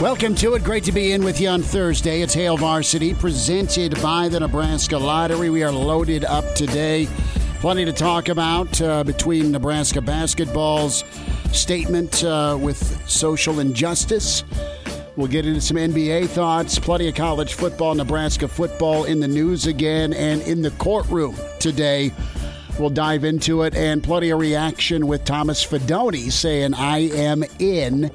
Welcome to it. Great to be in with you on Thursday. It's Hail Varsity, presented by the Nebraska Lottery. We are loaded up today. Plenty to talk about uh, between Nebraska basketball's statement uh, with social injustice. We'll get into some NBA thoughts, plenty of college football, Nebraska football in the news again, and in the courtroom today. We'll dive into it, and plenty of reaction with Thomas Fidone saying, I am in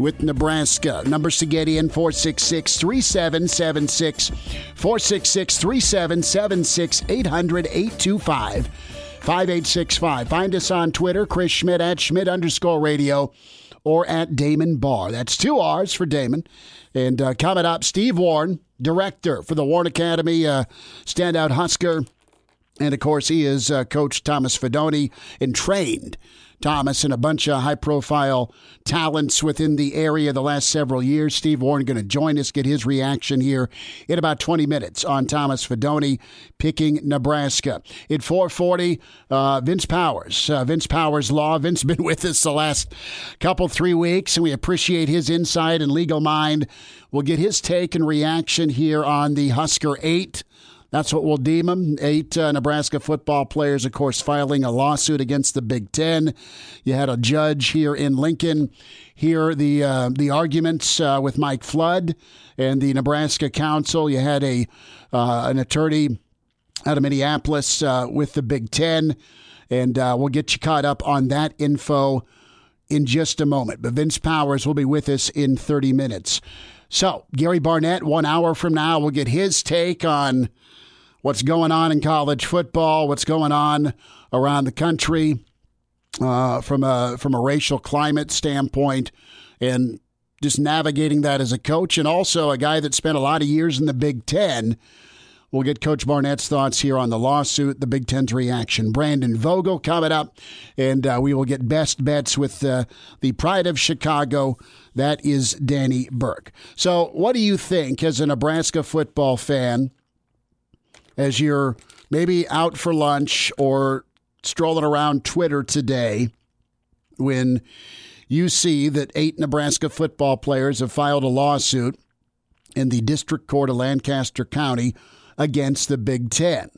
with Nebraska. Numbers to get in 466 3776. 466 3776 800 825 5865. Find us on Twitter, Chris Schmitz at Schmitz underscore radio or at Damon Barr. That's two R's for Damon. And uh, coming up, Steve Warren, director for the Warren Academy, uh, standout Husker. And of course, he is uh, Coach Thomas Fidone and trained Thomas and a bunch of high profile talents within the area the last several years. Steve Warren going to join us, get his reaction here in about 20 minutes on Thomas Fidone picking Nebraska. At 440, uh, Vince Powers. Uh, Vince Powers Law. Vince been with us the last couple, three weeks, and we appreciate his insight and legal mind. We'll get his take and reaction here on the Husker 8 that's what we'll deem them. Eight uh, Nebraska football players, of course, filing a lawsuit against the Big Ten. You had a judge here in Lincoln hear the uh, the arguments uh, with Mike Flood and the Nebraska Council. You had a uh, an attorney out of Minneapolis uh, with the Big Ten, and uh, we'll get you caught up on that info in just a moment. But Vince Powers will be with us in 30 minutes. So, Gary Barnett, one hour from now, will get his take on what's going on in college football, what's going on around the country uh, from a from a racial climate standpoint, and just navigating that as a coach, and also a guy that spent a lot of years in the Big Ten. We'll get Coach Barnett's thoughts here on the lawsuit, the Big Ten's reaction. Brandon Vogel coming up, and uh, we will get best bets with uh, the pride of Chicago. That is Danny Burke. So, what do you think as a Nebraska football fan? as you're maybe out for lunch or strolling around Twitter today when you see that eight Nebraska football players have filed a lawsuit in the District Court of Lancaster County against the Big Ten.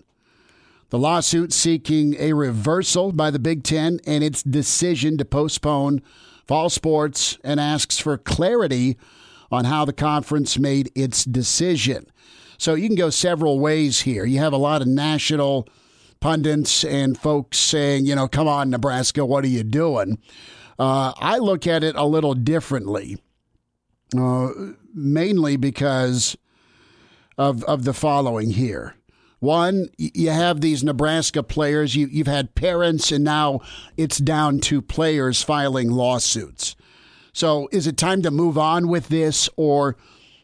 The lawsuit seeking a reversal by the Big Ten and its decision to postpone fall sports and asks for clarity on how the conference made its decision. So you can go several ways here. You have a lot of national pundits and folks saying, you know, come on, Nebraska, what are you doing? Uh, I look at it a little differently, uh, mainly because of of the following here. One, you have these Nebraska players. You, you've had parents, and now it's down to players filing lawsuits. So, is it time to move on with this, or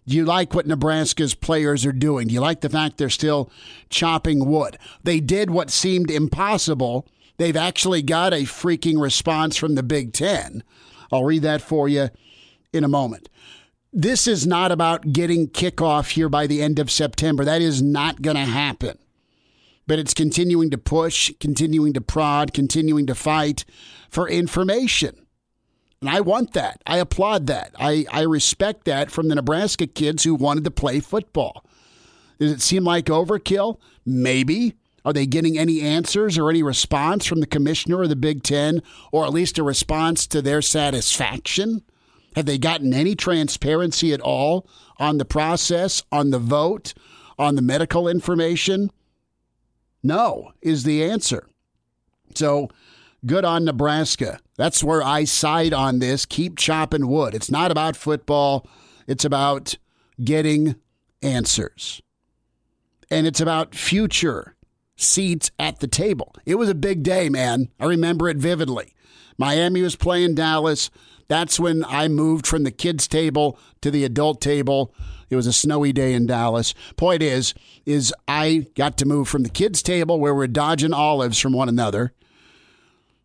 do you like what Nebraska's players are doing? Do you like the fact they're still chopping wood? They did what seemed impossible. They've actually got a freaking response from the Big Ten. I'll read that for you in a moment. This is not about getting kickoff here by the end of September. That is not going to happen. But it's continuing to push, continuing to prod, continuing to fight for information. And I want that. I applaud that. I, I respect that from the Nebraska kids who wanted to play football. Does it seem like overkill? Maybe. Are they getting any answers or any response from the commissioner of the Big Ten, or at least a response to their satisfaction? Have they gotten any transparency at all on the process, on the vote, on the medical information? No, is the answer. So good on Nebraska. That's where I side on this. Keep chopping wood. It's not about football, it's about getting answers. And it's about future seats at the table. It was a big day, man. I remember it vividly. Miami was playing Dallas. That's when I moved from the kids' table to the adult table. It was a snowy day in Dallas. Point is, is I got to move from the kids' table where we're dodging olives from one another,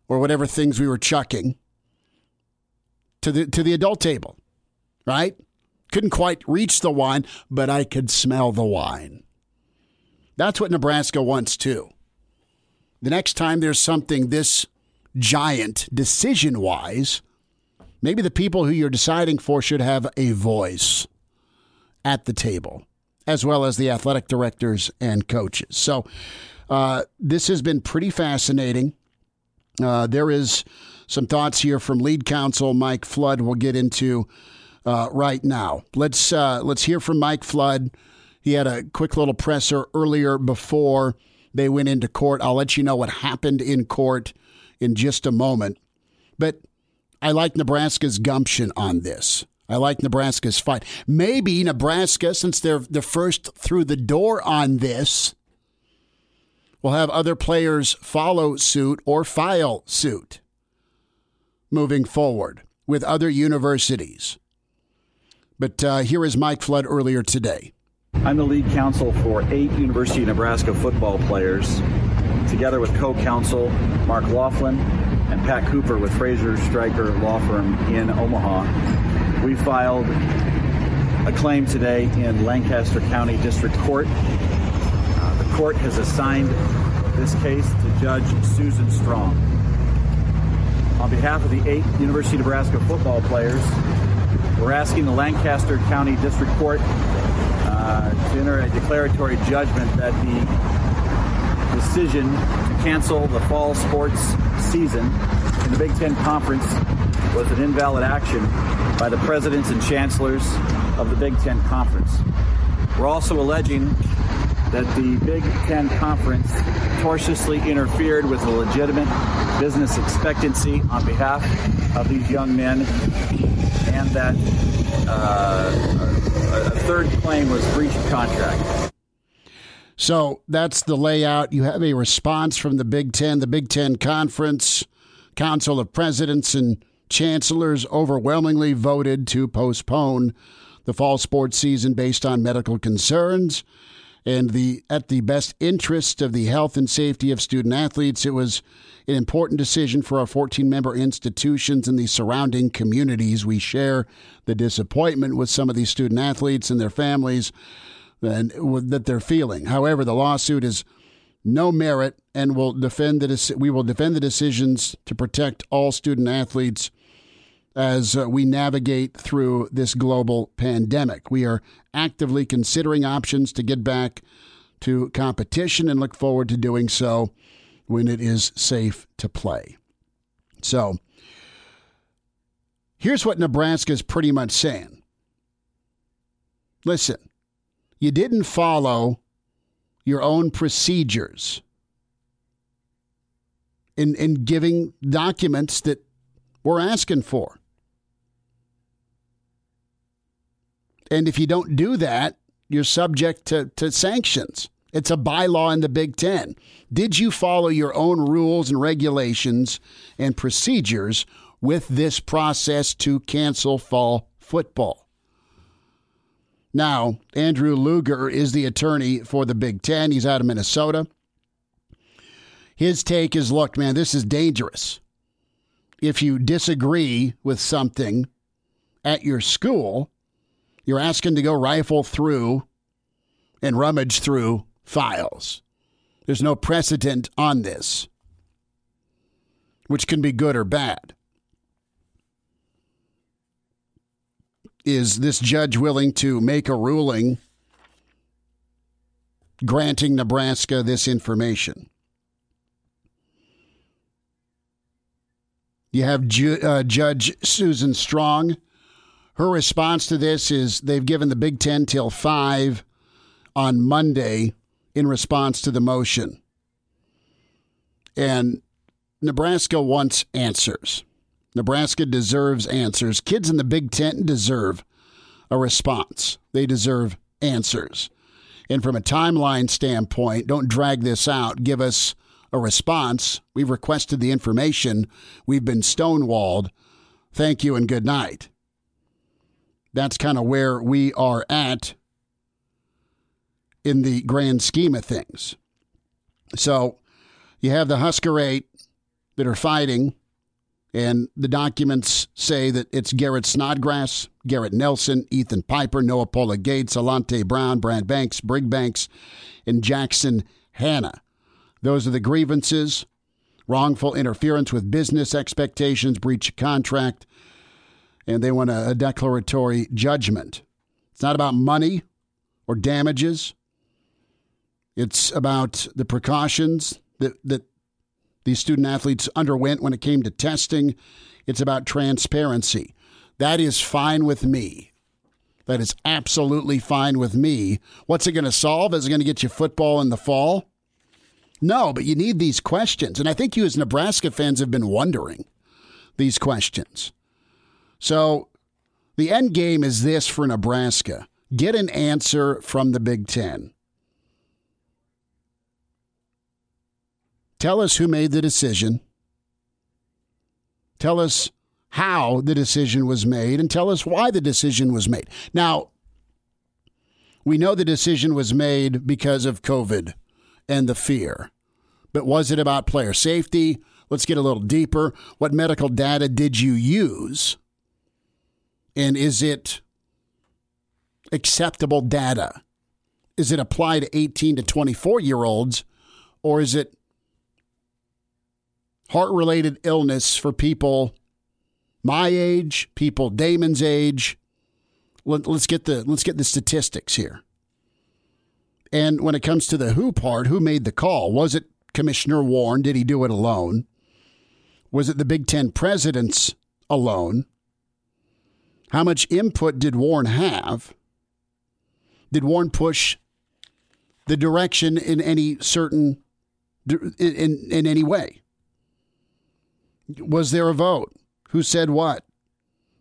or whatever things we were chucking, to the to the adult table. Right? Couldn't quite reach the wine, but I could smell the wine. That's what Nebraska wants too. The next time there's something this giant decision wise, maybe the people who you're deciding for should have a voice at the table, as well as the athletic directors and coaches. So uh, this has been pretty fascinating. Uh, there is some thoughts here from lead counsel Mike Flood. We'll get into uh, right now. Let's uh, let's hear from Mike Flood. He had a quick little presser earlier before they went into court. I'll let you know what happened in court in just a moment. But I like Nebraska's gumption on this. I like Nebraska's fight. Maybe Nebraska, since they're the first through the door on this, will have other players follow suit or file suit moving forward with other universities. But uh, here is Mike Flood earlier today. I'm the lead counsel for eight University of Nebraska football players, together with co-counsel Mark Laughlin and Pat Cooper with Fraser Stryker Law Firm in Omaha. We filed a claim today in Lancaster County District Court. Uh, the court has assigned this case to Judge Susan Strong. On behalf of the eight University of Nebraska football players, we're asking the Lancaster County District Court uh, to enter a declaratory judgment that the decision to cancel the fall sports season in the Big Ten Conference was an invalid action by the presidents and chancellors of the Big Ten Conference. We're also alleging that the Big Ten Conference tortiously interfered with a legitimate business expectancy on behalf of these young men, and that uh, a third claim was breach of contract. So that's the layout. You have a response from the Big Ten, the Big Ten Conference, Council of Presidents and Chancellors overwhelmingly voted to postpone the fall sports season based on medical concerns and the at the best interest of the health and safety of student athletes. It was an important decision for our 14 member institutions and the surrounding communities. We share the disappointment with some of these student athletes and their families and that they're feeling. However, the lawsuit is no merit and will defend the we will defend the decisions to protect all student athletes as uh, we navigate through this global pandemic. We are actively considering options to get back to competition and look forward to doing so when it is safe to play. So, here's what Nebraska is pretty much saying listen, you didn't follow your own procedures in, in giving documents that we're asking for. And if you don't do that, you're subject to, to sanctions. It's a bylaw in the Big Ten. Did you follow your own rules and regulations and procedures with this process to cancel fall football? Now, Andrew Luger is the attorney for the Big Ten. He's out of Minnesota. His take is look, man, this is dangerous. If you disagree with something at your school, you're asking to go rifle through and rummage through files. There's no precedent on this, which can be good or bad. Is this judge willing to make a ruling granting Nebraska this information? You have Ju- uh, Judge Susan Strong her response to this is they've given the Big Ten till 5 on Monday in response to the motion. And Nebraska wants answers. Nebraska deserves answers. Kids in the Big Ten deserve a response, they deserve answers. And from a timeline standpoint, don't drag this out. Give us a response. We've requested the information. We've been stonewalled. Thank you and good night. That's kind of where we are at in the grand scheme of things. So you have the Husker Eight that are fighting, and the documents say that it's Garrett Snodgrass, Garrett Nelson, Ethan Piper, Noa Pola Gates, Alante Brown, Brad Banks, Brig Banks, and Jackson Hannah. Those are the grievances wrongful interference with business expectations, breach of contract, and they want a, a declaratory judgment. It's not about money or damages. It's about the precautions that, that these student athletes underwent when it came to testing. It's about transparency. That is fine with me. That is absolutely fine with me. What's it going to solve? Is it going to get you football in the fall? No, but you need these questions. And I think you, as Nebraska fans, have been wondering these questions. So the end game is this for Nebraska get an answer from the Big Ten. Tell us who made the decision. Tell us how the decision was made and tell us why the decision was made. Now, we know the decision was made because of COVID and the fear. But was it about player safety? Let's get a little deeper. What medical data did you use? And is it acceptable data? Is it applied to 18 to 24 year olds or is it heart related illness for people my age, people Damon's age. Let, us get the let's get the statistics here. And when it comes to the who part, who made the call? Was it Commissioner Warren? Did he do it alone? Was it the Big Ten presidents alone? How much input did Warren have? Did Warren push the direction in any certain in, in, in any way? Was there a vote? Who said what?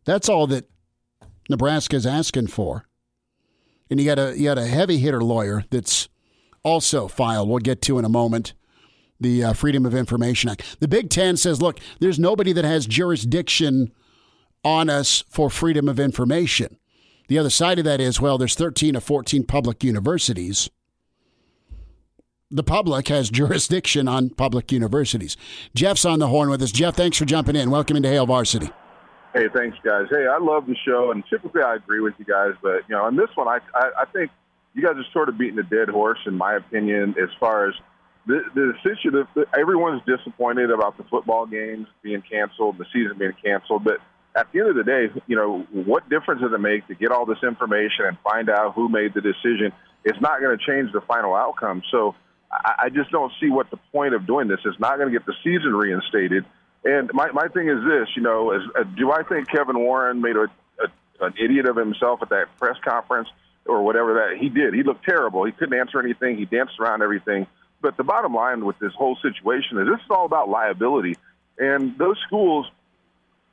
That's all that Nebraska's asking for. And you got a you got a heavy hitter lawyer that's also filed. We'll get to in a moment. The uh, Freedom of Information Act. The Big Ten says, look, there's nobody that has jurisdiction on us for freedom of information. The other side of that is, well, there's 13 or 14 public universities the public has jurisdiction on public universities. Jeff's on the horn with us. Jeff, thanks for jumping in. Welcome into Hail Varsity. Hey, thanks, guys. Hey, I love the show, and typically I agree with you guys, but you know, on this one, I I, I think you guys are sort of beating a dead horse, in my opinion, as far as the the decision. Everyone's disappointed about the football games being canceled, the season being canceled, but at the end of the day, you know, what difference does it make to get all this information and find out who made the decision? It's not going to change the final outcome. So I, just don't see what the point of doing this is. Not going to get the season reinstated. And my, my thing is this, you know, is, uh, do I think Kevin Warren made a, a, an idiot of himself at that press conference or whatever that he did? He looked terrible. He couldn't answer anything. He danced around everything. But the bottom line with this whole situation is this is all about liability. And those schools,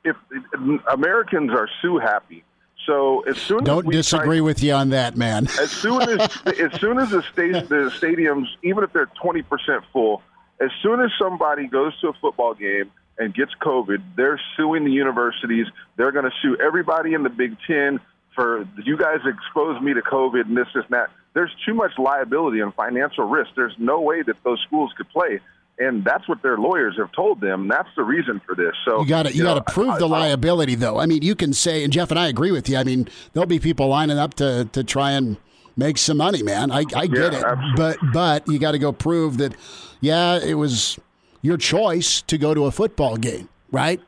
if, if Americans are sue happy, so as soon don't as disagree try, with you on that, man. as soon as as soon as the, sta- the stadiums, even if they're twenty percent full, as soon as somebody goes to a football game and gets COVID, they're suing the universities. They're going to sue everybody in the Big Ten for you guys exposed me to COVID and this, this, and that. There's too much liability and financial risk. There's no way that those schools could play and that's what their lawyers have told them. That's the reason for this. So you got to you, you got to prove I, the I, liability, though. I mean, you can say, and Jeff and I agree with you. I mean, there'll be people lining up to to try and make some money, man. I, I get yeah, it, absolutely. but but you got to go prove that. Yeah, it was your choice to go to a football game, right?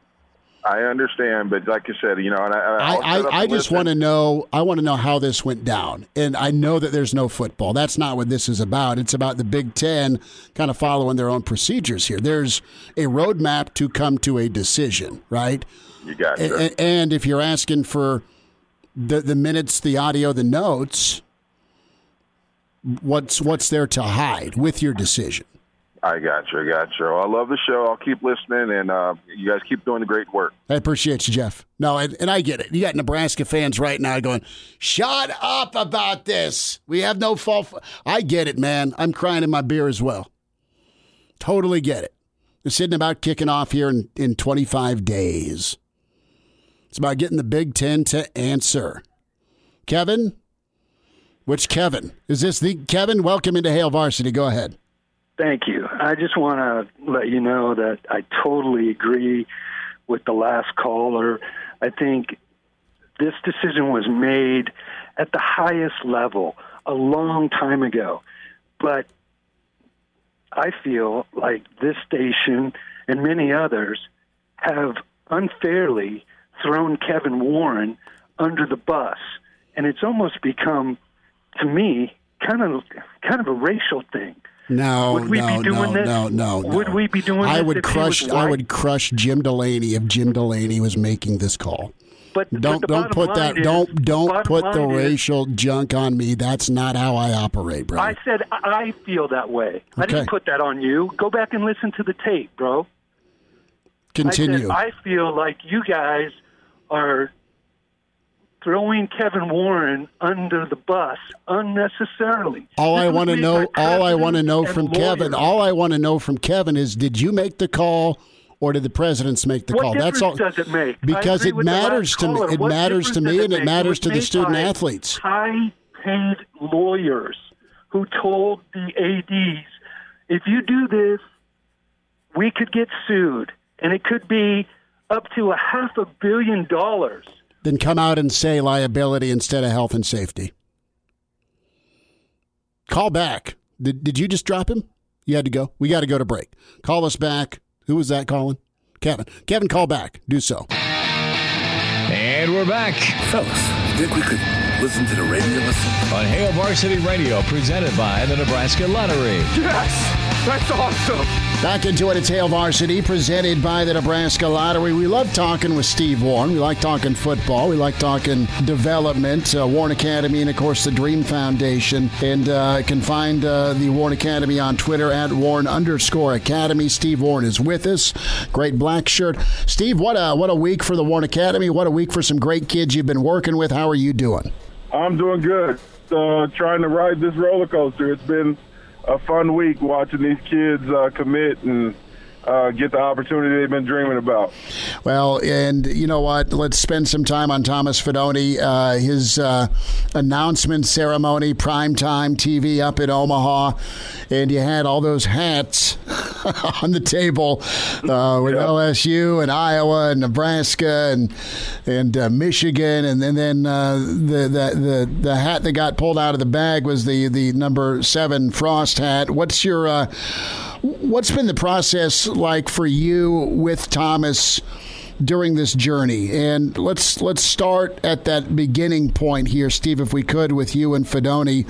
I understand, but like you said, you know, and I, I, I, I just want to know. I want to know how this went down, and I know that there's no football. That's not what this is about. It's about the Big Ten kind of following their own procedures here. There's a roadmap to come to a decision, right? You got it. And, and if you're asking for the the minutes, the audio, the notes, what's what's there to hide with your decision. I got you. I got you. I love the show. I'll keep listening, and uh, you guys keep doing the great work. I appreciate you, Jeff. No, and, and I get it. You got Nebraska fans right now going, "Shut up about this. We have no fault." I get it, man. I'm crying in my beer as well. Totally get it. It's sitting about kicking off here in, in 25 days. It's about getting the Big Ten to answer. Kevin, which Kevin is this? The Kevin? Welcome into Hail Varsity. Go ahead. Thank you. I just want to let you know that I totally agree with the last caller. I think this decision was made at the highest level a long time ago. But I feel like this station and many others have unfairly thrown Kevin Warren under the bus. And it's almost become, to me, kind of kind of a racial thing. No, would we no, be doing no, this? no, no, no. Would we be doing I this would if he crush. was I white? would crush Jim Delaney if Jim Delaney was making this call. But but Don't the don't bottom put that. line is- don't don't bottom put the line is, racial junk on me. That's not how I operate, bro. I said I feel that way. I Okay. didn't put that on you. Go back and listen to the tape, bro. Continue. I, said, I feel like you guys are throwing Kevin Warren under the bus unnecessarily. all This I want to know, all I want to know from Kevin, all I want to know from Kevin is, did you make the call or did the presidents make the What call? That's all. does it make? Because it with the last matters to me. It What matters to me and it matters to the student athletes. High-paid lawyers who told the ads, if you do this, we could get sued, and it could be up to a half a billion dollars. Then come out and say liability instead of health and safety. Call back. Did, did you just drop him? You had to go. We got to go to break. Call us back. Who was that calling? Kevin. Kevin, call back. Do so. And we're back Fellas, think we could listen to the radio listen? on Hail Varsity Radio, presented by the Nebraska Lottery. Yes! That's awesome! Back into it. It's Hail Varsity, presented by the Nebraska Lottery. We love talking with Steve Warren. We like talking football. We like talking development, uh, Warren Academy, and of course the Dream Foundation. And uh, you can find uh, the Warren Academy on Twitter at Warren underscore Academy. Steve Warren is with us. Great black shirt. Steve, what a what a week for the Warren Academy. What a week for some great kids you've been working with. How are you doing? I'm doing good. Uh, trying to ride this roller coaster. It's been a fun week watching these kids uh, commit and uh, get the opportunity they've been dreaming about. Well, and you know what? Let's spend some time on Thomas Fidone. Uh, his uh, announcement ceremony, primetime TV up in Omaha, and you had all those hats on the table uh, with Yeah. LSU and Iowa and Nebraska and and uh, Michigan, and then then uh, the, the the the hat that got pulled out of the bag was the the number seven Frost hat. What's your uh, what's been the process like for you with Thomas during this journey? And let's let's start at that beginning point here, Steve, if we could, with you and Fidone,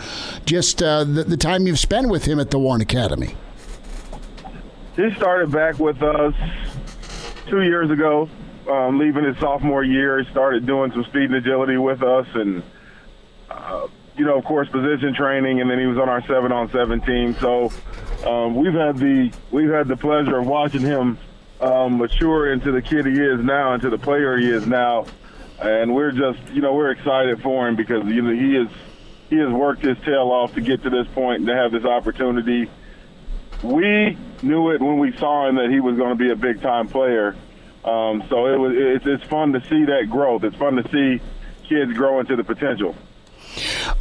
just uh, the, the time you've spent with him at the Warren Academy. He started back with us two years ago, um, leaving his sophomore year. He started doing some speed and agility with us, and uh, you know, of course, position training. And then he was on our seven-on-seven team. So um, we've had the we've had the pleasure of watching him um, mature into the kid he is now, into the player he is now. And we're just, you know, we're excited for him because you know he is he has worked his tail off to get to this point and to have this opportunity we knew it when we saw him that he was going to be a big time player. Um, so it was it's, it's fun to see that growth. It's fun to see kids grow into the potential.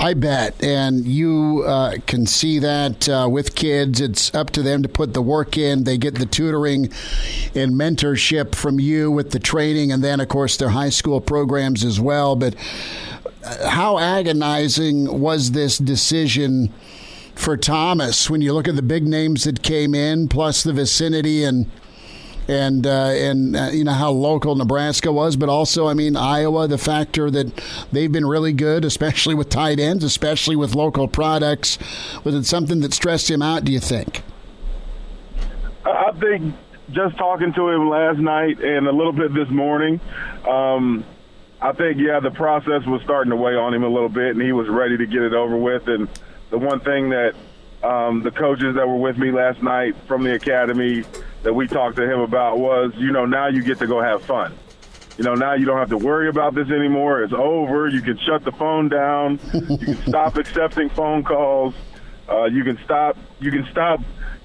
I bet, and you uh, can see that uh, with kids. It's up to them to put the work in. They get the tutoring and mentorship from you with the training, and then, of course, their high school programs as well. But uh, how agonizing was this decision for Thomas when you look at the big names that came in, plus the vicinity and and uh, and uh, you know how local Nebraska was, but also I mean Iowa. The factor that they've been really good, especially with tight ends, especially with local products. Was it something that stressed him out? Do you think? I think just talking to him last night and a little bit this morning, um, I think yeah the process was starting to weigh on him a little bit, and he was ready to get it over with. And the one thing that um, the coaches that were with me last night from the academy that we talked to him about was, you know, now you get to go have fun. You know, now you don't have to worry about this anymore. It's over. You can shut the phone down. you can stop accepting phone calls. Uh, you can stop. You can stop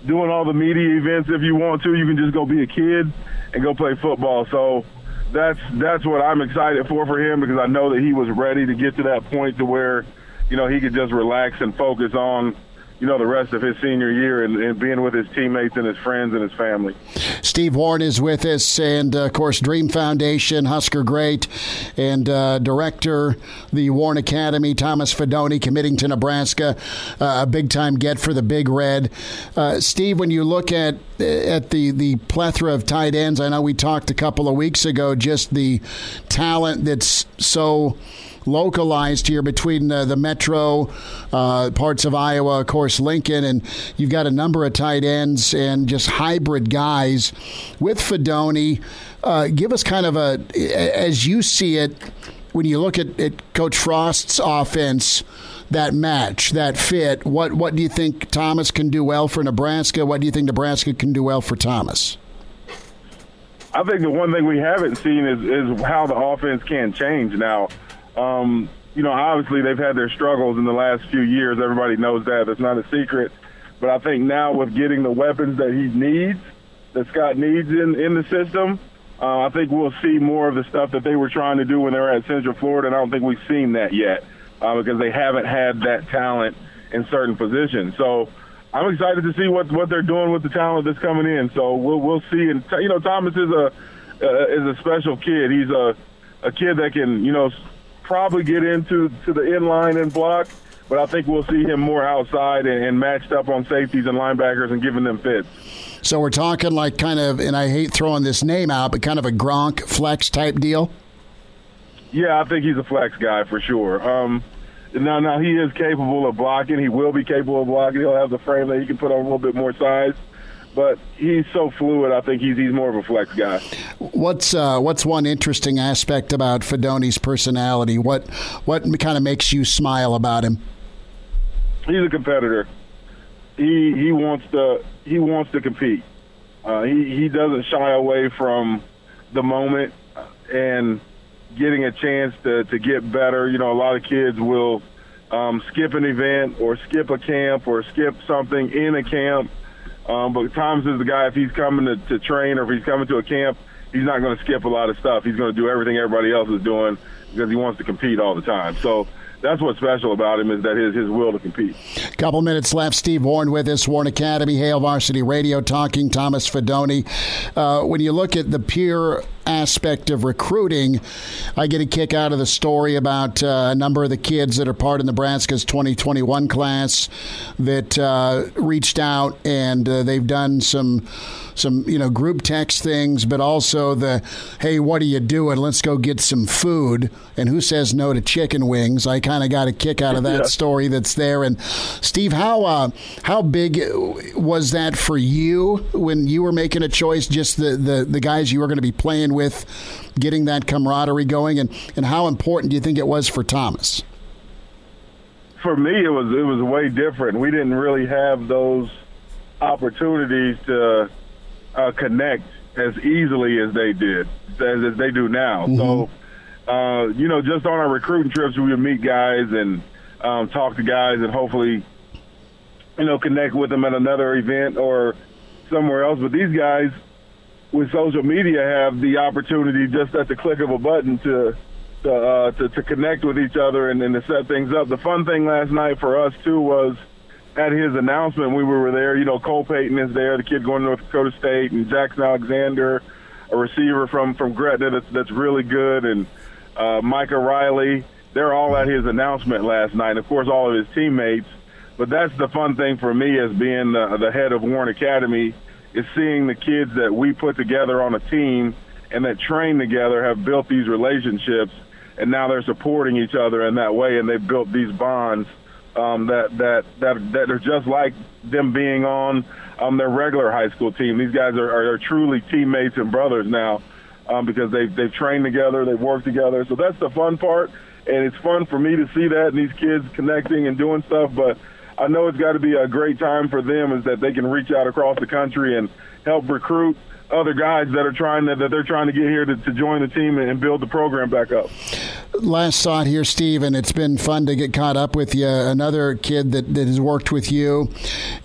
doing all the media events if you want to. You can just go be a kid and go play football. So that's that's what I'm excited for for him because I know that he was ready to get to that point to where, you know, he could just relax and focus on you know, the rest of his senior year and, and, being with his teammates and his friends and his family. Steve Warren is with us, and uh, of course, Dream Foundation, Husker Great, and uh, director, the Warren Academy, Thomas Fidone, committing to Nebraska, uh, a big time get for the Big Red. Uh, Steve, when you look at at the the plethora of tight ends, I know we talked a couple of weeks ago, just the talent that's so localized here between uh, the metro uh, parts of Iowa, of course, Lincoln, and you've got a number of tight ends and just hybrid guys with Fidone. Uh, give us kind of a, as you see it, when you look at, at Coach Frost's offense that match, that fit. What what do you think Thomas can do well for Nebraska? What do you think Nebraska can do well for Thomas? I think the one thing we haven't seen is, is how the offense can change. Now, um, you know, obviously they've had their struggles in the last few years. Everybody knows that. That's not a secret. But I think now with getting the weapons that he needs, that Scott needs in, in the system, uh, I think we'll see more of the stuff that they were trying to do when they were at Central Florida. And I don't think we've seen that yet uh, because they haven't had that talent in certain positions. So I'm excited to see what what they're doing with the talent that's coming in. So we'll we'll see. And you know, Thomas is a uh, is a special kid. He's a a kid that can you know probably get into to the inline and block, but I think we'll see him more outside and, and matched up on safeties and linebackers and giving them fits. So we're talking like kind of, and I hate throwing this name out, but kind of a Gronk flex type deal. Yeah, I think he's a flex guy for sure. Um, now, now he is capable of blocking. He will be capable of blocking. He'll have the frame that he can put on a little bit more size but he's so fluid. I think he's he's more of a flex guy. What's uh, what's one interesting aspect about Fidone's personality? What what kind of makes you smile about him? He's a competitor. He he wants to he wants to compete. Uh, he he doesn't shy away from the moment and getting a chance to to get better. You know, a lot of kids will um, skip an event or skip a camp or skip something in a camp um, but Thomas is the guy, if he's coming to, to train or if he's coming to a camp, he's not going to skip a lot of stuff. He's going to do everything everybody else is doing because he wants to compete all the time. So that's what's special about him is that his his will to compete. Couple minutes left. Steve Warren with us, Warren Academy, Hail Varsity Radio, talking Thomas Fidone. Uh, when you look at the pure aspect of recruiting, I get a kick out of the story about uh, a number of the kids that are part of Nebraska's 2021 class that uh, reached out and uh, they've done some some you know group text things, but also the hey, what are you doing? Let's go get some food. And who says no to chicken wings? I kind of got a kick out of that yeah. story that's there. And Steve, how uh, how big was that for you when you were making a choice? Just the the, the guys you were going to be playing with, getting that camaraderie going, and and how important do you think it was for Thomas? For me, it was it was way different. We didn't really have those opportunities to uh, connect as easily as they did, as, as they do now. Mm-hmm. So, uh, you know, just on our recruiting trips, we would meet guys and um, talk to guys and hopefully, you know, connect with them at another event or somewhere else. But these guys, with social media, have the opportunity just at the click of a button to to uh, to, to connect with each other and, and to set things up. The fun thing last night for us too was at his announcement we were there. You know, Cole Payton is there, the kid going to North Dakota State, and Jackson Alexander, a receiver from from Gretna that's that's really good, and uh, Micah Riley. They're all at his announcement last night. And of course, all of his teammates. But that's the fun thing for me as being the, the head of Warren Academy is seeing the kids that we put together on a team and that train together have built these relationships, and now they're supporting each other in that way, and they've built these bonds um, that that that that are just like them being on um, their regular high school team. These guys are, are, are truly teammates and brothers now um, because they've they've trained together, they've worked together. So that's the fun part, and it's fun for me to see that and these kids connecting and doing stuff. But I know it's got to be a great time for them is that they can reach out across the country and help recruit other guys that are trying to, that they're trying to get here to, to join the team and build the program back up. Last thought here, Steve, and it's been fun to get caught up with you. Another kid that, that has worked with you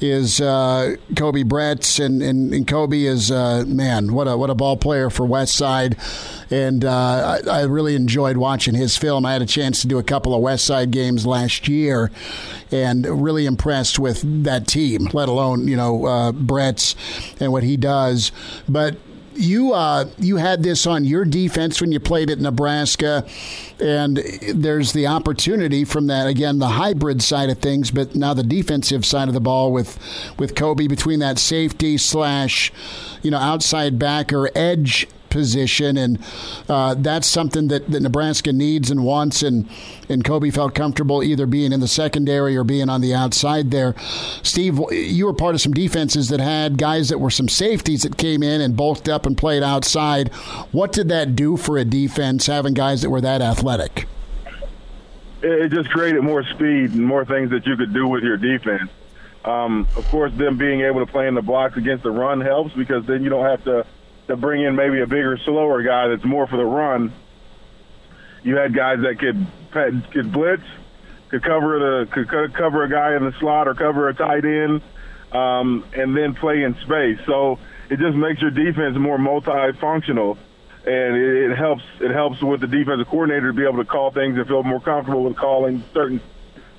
is uh, Koby Bretz, and, and, and Koby is uh, man, what a what a ball player for West Side, and uh, I, I, really enjoyed watching his film. I had a chance to do a couple of West Side games last year, and really impressed with that team. Let alone you know uh, Bretz and what he does, but you uh, you had this on your defense when you played at Nebraska, and there's the opportunity from that again the hybrid side of things, but now the defensive side of the ball with with Koby between that safety slash you know outside backer edge position, and uh, that's something that, that Nebraska needs and wants. And and Koby felt comfortable either being in the secondary or being on the outside there. Steve, you were part of some defenses that had guys that were some safeties that came in and bulked up and played outside. What did that do for a defense having guys that were that athletic? It just created more speed and more things that you could do with your defense. Um, of course, them being able to play in the blocks against the run helps because then you don't have to to bring in maybe a bigger, slower guy that's more for the run. You had guys that could could blitz, could cover the could cover a guy in the slot or cover a tight end, um, and then play in space. So it just makes your defense more multifunctional, and it, it helps it helps with the defensive coordinator to be able to call things and feel more comfortable with calling certain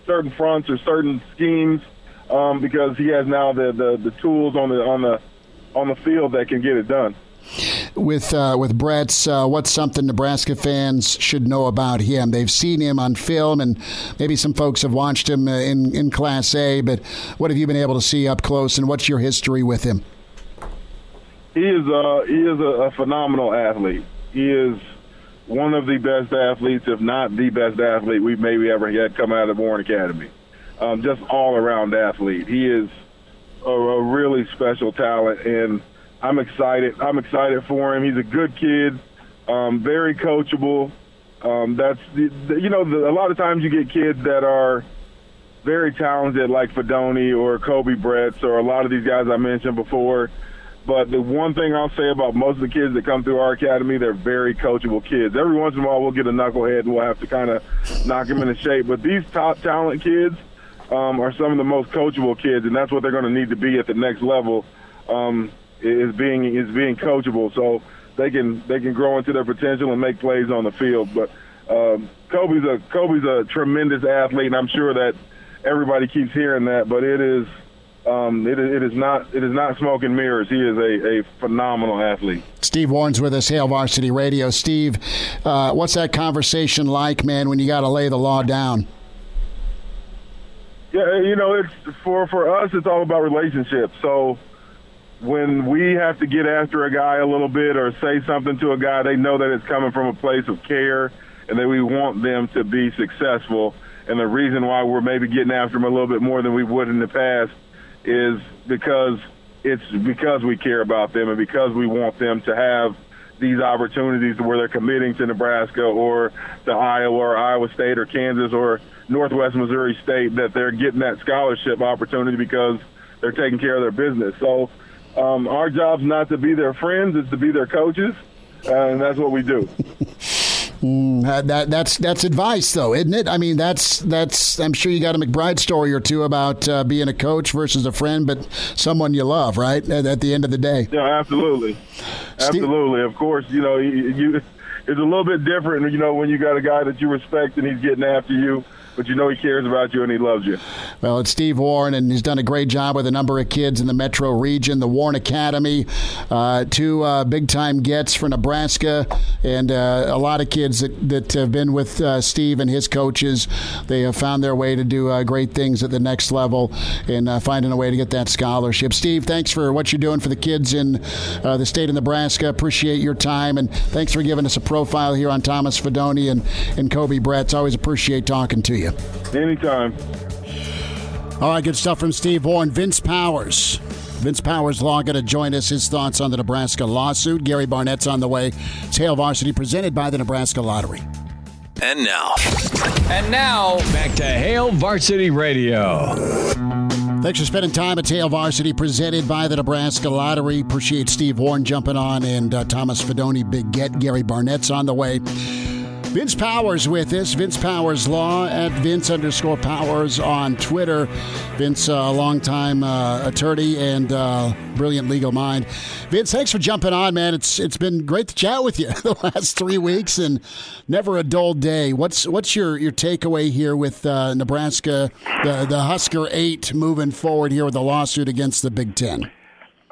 certain fronts or certain schemes um, because he has now the, the the tools on the on the on the field that can get it done with uh, with Bretz. Uh, what's something Nebraska fans should know about him? They've seen him on film, and maybe some folks have watched him uh, in in Class A. But what have you been able to see up close, and what's your history with him? He is a he is a, a phenomenal athlete. He is one of the best athletes, if not the best athlete we've maybe ever had come out of the Warren Academy. Um, just all around athlete. He is a, a really special talent and I'm excited. I'm excited for him. He's a good kid, um, very coachable. Um, that's you know the, a lot of times you get kids that are very talented like Fidone or Koby Bretz or a lot of these guys I mentioned before. But the one thing I'll say about most of the kids that come through our academy, they're very coachable kids. Every once in a while, we'll get a knucklehead and we'll have to kind of knock him into shape. But these top talent kids um, are some of the most coachable kids, and that's what they're going to need to be at the next level. Um, is being is being coachable, so they can they can grow into their potential and make plays on the field. But um, Koby's a Koby's a tremendous athlete, and I'm sure that everybody keeps hearing that. But it is um, it, it is not it is not smoke and mirrors. He is a, a phenomenal athlete. Steve Warren's with us, Hail Varsity Radio. Steve, uh, what's that conversation like, man? When you got to lay the law down? Yeah, you know, it's for for us. It's all about relationships. So when we have to get after a guy a little bit or say something to a guy, they know that it's coming from a place of care and that we want them to be successful. And the reason why we're maybe getting after them a little bit more than we would in the past is because it's because we care about them and because we want them to have these opportunities where they're committing to Nebraska or to Iowa or Iowa State or Kansas or Northwest Missouri State that they're getting that scholarship opportunity because they're taking care of their business. So um, our job's not to be their friends; it's to be their coaches, uh, and that's what we do. Mm, that that's that's advice, though, isn't it? I mean, that's that's. I'm sure you got a McBride story or two about uh, being a coach versus a friend, but someone you love, right? At, at the end of the day. Yeah, absolutely, absolutely. Steve- of course, you know, you, you, it's a little bit different. You know, when you got a guy that you respect and he's getting after you but you know he cares about you and he loves you. Well, it's Steve Warren, and he's done a great job with a number of kids in the metro region. The Warren Academy, uh, two uh, big time gets for Nebraska, and uh, a lot of kids that, that have been with uh, Steve and his coaches. They have found their way to do uh, great things at the next level and uh, finding a way to get that scholarship. Steve, thanks for what you're doing for the kids in the state of Nebraska. Appreciate your time, and thanks for giving us a profile here on Thomas Fidone and, and Koby Bretz. Always appreciate talking to you you. Anytime. All right, good stuff from Steve Warren. Vince Powers. Vince Powers Law going to join us. His thoughts on the Nebraska lawsuit. Gary Barnett's on the way. It's Hail Varsity presented by the Nebraska Lottery. And now. And now, back to Hail Varsity Radio. Thanks for spending time at Hail Varsity, presented by the Nebraska Lottery. Appreciate Steve Horn jumping on and uh, Thomas Fidone, Big Get. Gary Barnett's on the way. Vince Powers with us. Vince Powers Law at Vince underscore Powers on Twitter. Vince, a uh, longtime uh, attorney and uh, brilliant legal mind. Vince, thanks for jumping on, man. It's it's been great to chat with you the last three weeks and never a dull day. What's what's your, your takeaway here with uh, Nebraska, the the Husker eight moving forward here with the lawsuit against the Big Ten?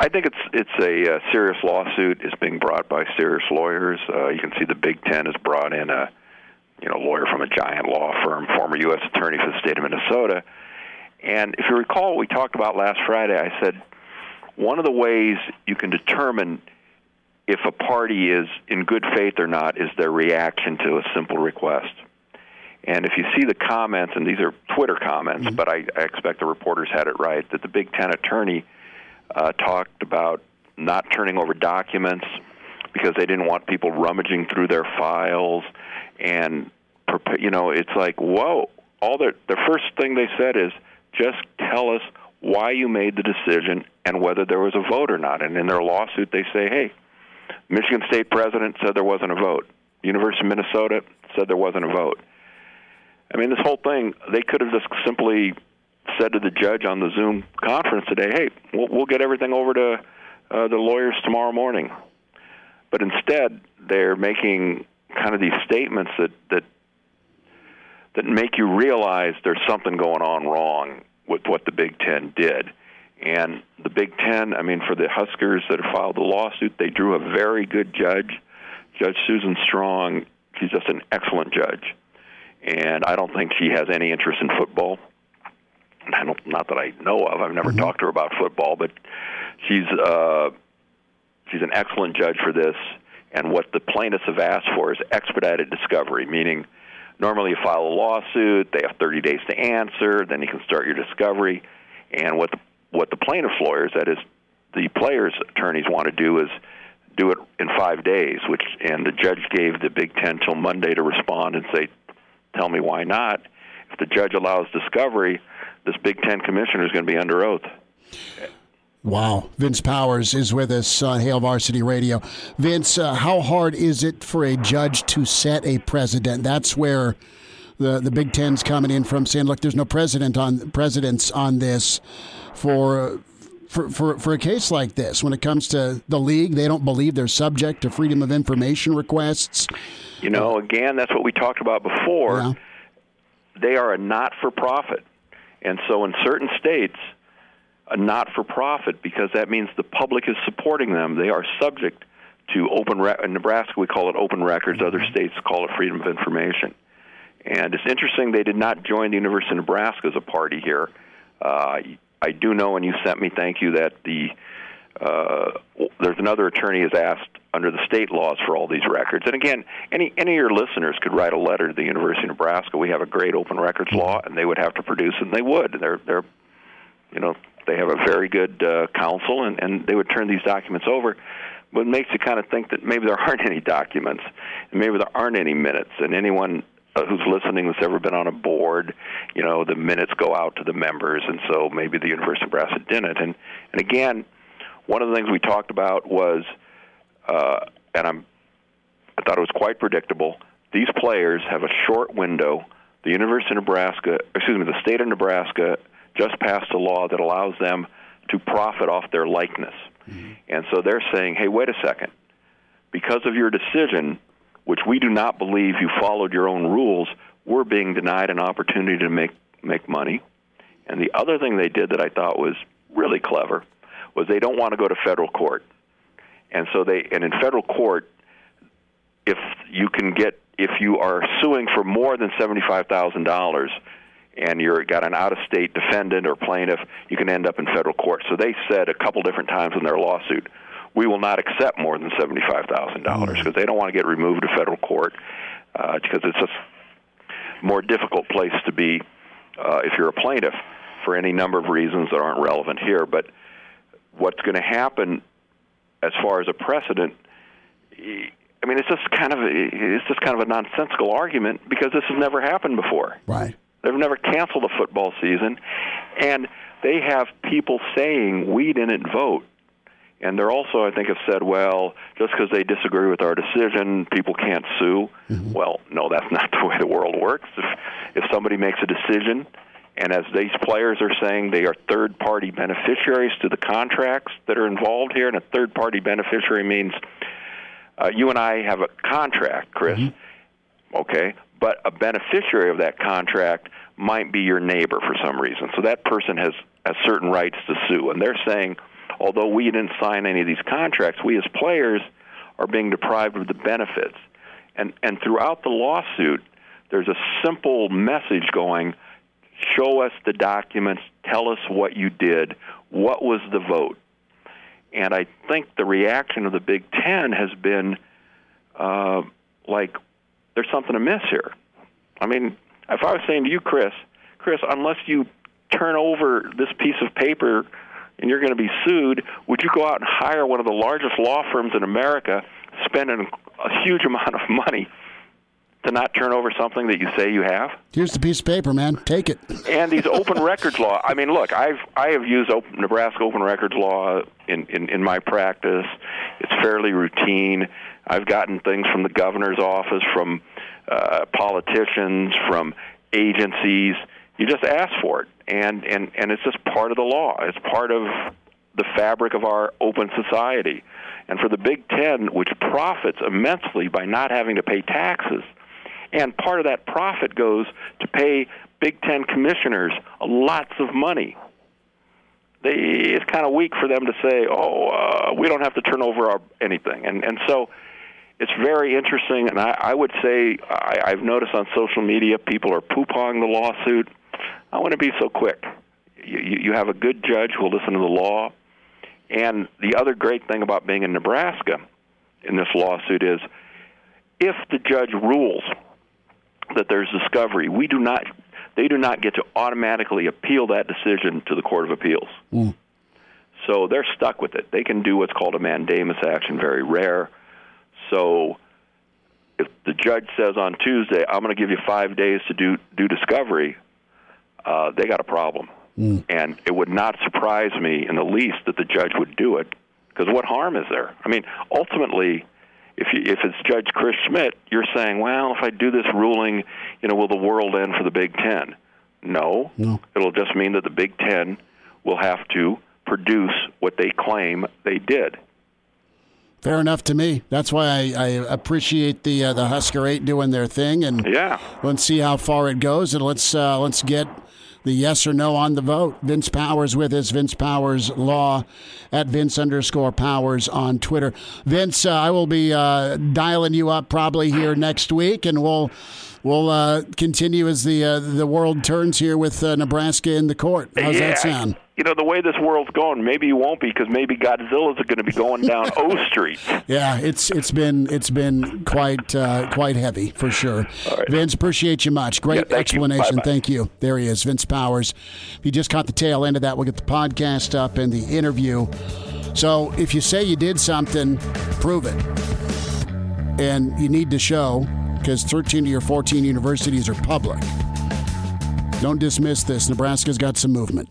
I think it's it's a uh, serious lawsuit. It's being brought by serious lawyers. Uh, you can see the Big Ten has brought in a you know lawyer from a giant law firm, former U.S. attorney for the state of Minnesota. And if you recall, we talked about last Friday. I said one of the ways you can determine if a party is in good faith or not is their reaction to a simple request. And if you see the comments, and these are Twitter comments, mm-hmm. but I, I expect the reporters had it right, that the Big Ten attorney uh, talked about not turning over documents because they didn't want people rummaging through their files, and you know, it's like whoa. All the the first thing they said is just tell us why you made the decision and whether there was a vote or not. And in their lawsuit, they say, hey, Michigan State president said there wasn't a vote. University of Minnesota said there wasn't a vote. I mean, this whole thing, they could have just simply said to the judge on the Zoom conference today, "Hey, we'll, we'll get everything over to uh, the lawyers tomorrow morning." But instead, they're making kind of these statements that that that make you realize there's something going on wrong with what the Big Ten did. And the Big Ten, I mean, for the Huskers that have filed the lawsuit, they drew a very good judge, Judge Susan Strong. She's just an excellent judge, and I don't think she has any interest in football. I don't, not that I know of. I've never mm-hmm. talked to her about football, but she's uh, she's an excellent judge for this. And what the plaintiffs have asked for is expedited discovery, meaning normally you file a lawsuit, they have 30 days to answer, then you can start your discovery. And what the what the plaintiffs' lawyers, that is, the players' attorneys, want to do is do it in five days. Which and the judge gave the Big Ten till Monday to respond and say, "Tell me why not." If the judge allows discovery, this Big Ten commissioner is going to be under oath. Wow. Vince Powers is with us on Hail Varsity Radio. Vince, uh, how hard is it for a judge to set a precedent? That's where the, the Big Ten's coming in from saying, look, there's no president on presidents on this for for, for, for a case like this, when it comes to the league, they don't believe they're subject to freedom of information requests. You know, again, that's what we talked about before. Yeah. They are a not for profit. And so in certain states, a not for profit, because that means the public is supporting them, they are subject to open re- in Nebraska we call it open records, other mm-hmm. states call it freedom of information. And it's interesting they did not join the University of Nebraska as a party here. Uh, I do know, and you sent me thank you, that the uh, there's another attorney has asked under the state laws for all these records. And again, any any of your listeners could write a letter to the University of Nebraska. We have a great open records law, and they would have to produce. And they would. They're they're you know they have a very good uh, counsel, and and they would turn these documents over. But it makes you kind of think that maybe there aren't any documents, and maybe there aren't any minutes, and anyone uh, who's listening that's ever been on a board, you know, the minutes go out to the members, and so maybe the University of Nebraska didn't. And and again, one of the things we talked about was, uh, and I'm, I thought it was quite predictable. These players have a short window. The University of Nebraska, excuse me, the state of Nebraska just passed a law that allows them to profit off their likeness. Mm-hmm. And so they're saying, hey, wait a second. Because of your decision, which we do not believe you followed your own rules, we're being denied an opportunity to make make money. And the other thing they did that I thought was really clever was they don't want to go to federal court. And so they and in federal court if you can get if you are suing for more than $75,000 and you're got an out of state defendant or plaintiff, you can end up in federal court. So they said a couple different times in their lawsuit, we will not accept more than seventy-five thousand dollars because mm. they don't want to get removed to federal court uh, because it's a more difficult place to be uh, if you're a plaintiff for any number of reasons that aren't relevant here. But what's going to happen as far as a precedent? I mean, it's just kind of a, it's just kind of a nonsensical argument because this has never happened before. Right. They've never canceled a football season, and they have people saying we didn't vote. And they're also, I think, have said, well, just because they disagree with our decision, people can't sue. Mm-hmm. Well, no, that's not the way the world works. If if somebody makes a decision, and as these players are saying, they are third-party beneficiaries to the contracts that are involved here, and a third-party beneficiary means uh, you and I have a contract, Chris. Mm-hmm. Okay, but a beneficiary of that contract might be your neighbor for some reason. So that person has, has certain rights to sue. And they're saying, although we didn't sign any of these contracts, we as players are being deprived of the benefits. And, and throughout the lawsuit, there's a simple message going show us the documents, tell us what you did, what was the vote. And I think the reaction of the Big Ten has been uh, like, there's something amiss here. I mean, if I was saying to you, Chris, Chris, unless you turn over this piece of paper and you're going to be sued, would you go out and hire one of the largest law firms in America, spend a huge amount of money to not turn over something that you say you have? Here's the piece of paper, man. Take it. And these open records law. I mean, look, I've I have used open, Nebraska open records law in, in in my practice. It's fairly routine. I've gotten things from the governor's office, from uh, politicians, from agencies. You just ask for it, and and and it's just part of the law. It's part of the fabric of our open society. And for the Big Ten, which profits immensely by not having to pay taxes, and part of that profit goes to pay Big Ten commissioners lots of money. They, it's kind of weak for them to say, "Oh, uh, we don't have to turn over our anything," and and so it's very interesting, and I, I would say I, I've noticed on social media people are poo-pawing the lawsuit. I want to be so quick. You, you have a good judge who will listen to the law, and the other great thing about being in Nebraska in this lawsuit is if the judge rules that there's discovery, we do not they do not get to automatically appeal that decision to the Court of Appeals. Mm. So they're stuck with it. They can do what's called a mandamus action, very rare. So if the judge says on Tuesday, I'm going to give you five days to do do discovery, uh, they got a problem. Mm. And it would not surprise me in the least that the judge would do it, because what harm is there? I mean, ultimately, if you, if it's Judge Chris Schmitz, you're saying, well, if I do this ruling, you know, will the world end for the Big Ten? No, no. it'll just mean that the Big Ten will have to produce what they claim they did. Fair enough to me. That's why I, I appreciate the uh, the Husker Eight doing their thing, and yeah, let's see how far it goes, and let's uh, let's get the yes or no on the vote. Vince Powers with us, Vince Powers Law at Vince underscore Powers on Twitter. Vince, uh, I will be uh, dialing you up probably here next week, and we'll we'll uh, continue as the uh, the world turns here with uh, Nebraska in the court. How's yeah, that sound? You know the way this world's going, maybe you won't be because maybe Godzilla's going to be going down O Street. Yeah, it's it's been it's been quite uh, quite heavy for sure. Right. Vince, appreciate you much. Great yeah, thank explanation. You. Thank you. There he is, Vince Powers. If you just caught the tail end of that, we'll get the podcast up and the interview. So if you say you did something, prove it. And you need to show because 13 of your 14 universities are public. Don't dismiss this. Nebraska's got some movement.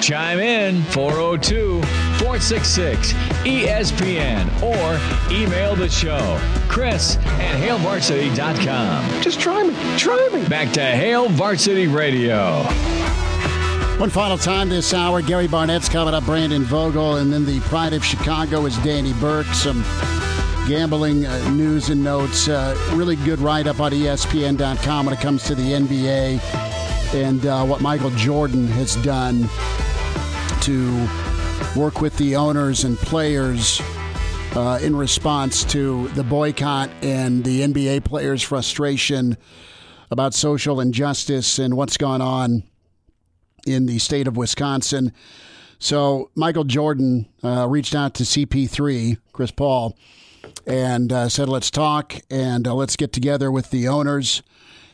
Chime in 402 466 ESPN or email the show. Chris at HailVarsity.com. Just try me. Try me. Back to Hail Varsity Radio. One final time this hour. Gary Barnett's coming up, Brandon Vogel, and then the Pride of Chicago is Danny Burke. Some gambling uh, news and notes. Uh, really good write up on ESPN.com when it comes to the NBA and uh, what Michael Jordan has done to work with the owners and players uh, in response to the boycott and the NBA players' frustration about social injustice and what's gone on in the state of Wisconsin. So Michael Jordan uh, reached out to CP3, Chris Paul, and uh, said, "Let's talk and uh, let's get together with the owners."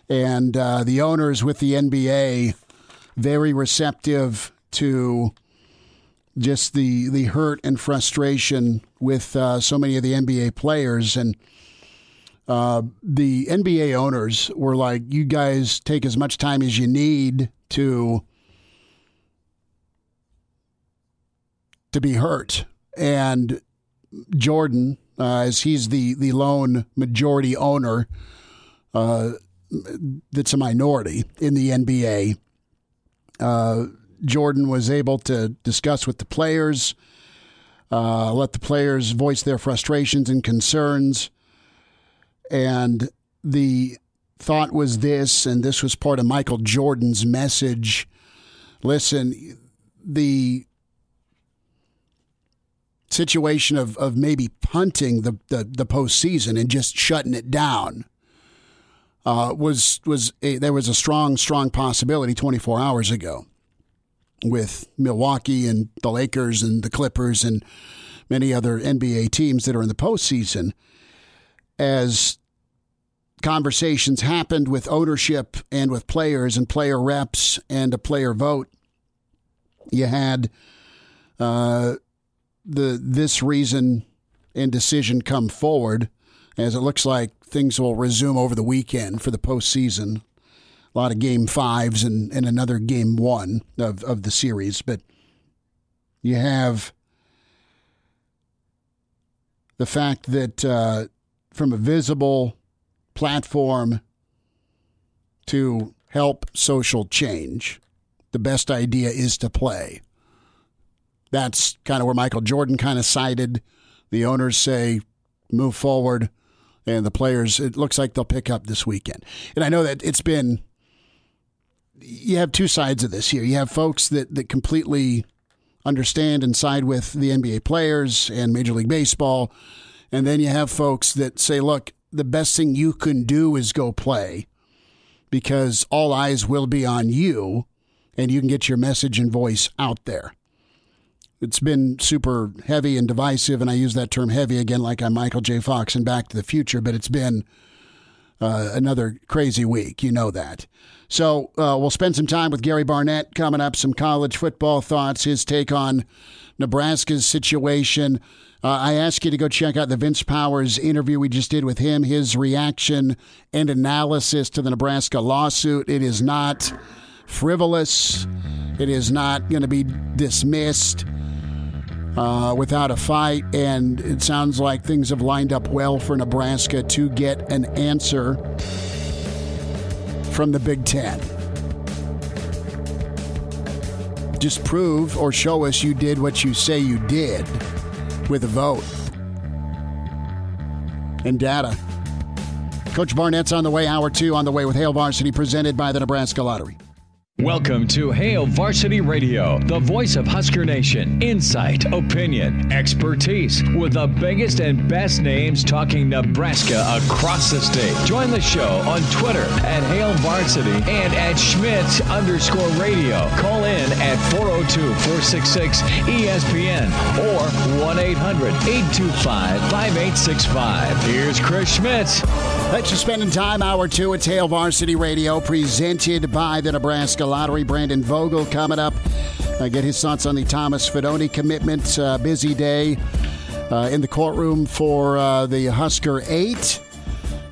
And uh, the owners with the NBA very receptive to just the the hurt and frustration with uh, so many of the NBA players and uh, the NBA owners were like, "You guys take as much time as you need to to be hurt," and Jordan, uh, as he's the the lone majority owner, uh, that's a minority in the NBA. Jordan was able to discuss with the players, uh, let the players voice their frustrations and concerns. And the thought was this, and this was part of Michael Jordan's message listen, the situation of, of maybe punting the, the, the postseason and just shutting it down uh, was was a, there was a strong strong possibility 24 hours ago with Milwaukee and the Lakers and the Clippers and many other NBA teams that are in the postseason. As conversations happened with ownership and with players and player reps and a player vote, you had uh, the this reason and decision come forward, as it looks like things will resume over the weekend for the postseason a lot of game fives and, and another game one of, of the series. But you have the fact that uh, from a visible platform to help social change, the best idea is to play. That's kind of where Michael Jordan kind of sided. The owners say move forward, and the players, it looks like they'll pick up this weekend. And I know that it's been you have two sides of this here. You have folks that, that completely understand and side with the NBA players and Major League Baseball. And then you have folks that say, look, the best thing you can do is go play because all eyes will be on you and you can get your message and voice out there. It's been super heavy and divisive, and I use that term heavy again like I'm Michael J. Fox and Back to the Future, but it's been uh, another crazy week. You know that. So uh, we'll spend some time with Gary Barnett coming up, some college football thoughts, his take on Nebraska's situation. Uh, I ask you to go check out the Vince Powers interview we just did with him, his reaction and analysis to the Nebraska lawsuit. It is not frivolous, it is not going to be dismissed. Uh, without a fight, and it sounds like things have lined up well for Nebraska to get an answer from the Big Ten. Just prove or show us you did what you say you did with a vote and data. Coach Barnett's on the way, hour two on the way with Hail Varsity, presented by the Nebraska Lottery. Welcome to Hail Varsity Radio, the voice of Husker Nation. Insight, opinion, expertise, with the biggest and best names talking Nebraska across the state. Join the show on Twitter at Hail Varsity and at Schmitz underscore radio. Call in at 402-466-ESPN or 1-800-825-5865. Here's Chris Schmitz. Thanks for spending time. Hour two, at Hail Varsity Radio, presented by the Nebraska Lottery. Brandon Vogel coming up. Uh, get his thoughts on the Thomas Fidone commitment. Uh, busy day uh, in the courtroom for uh, the Husker 8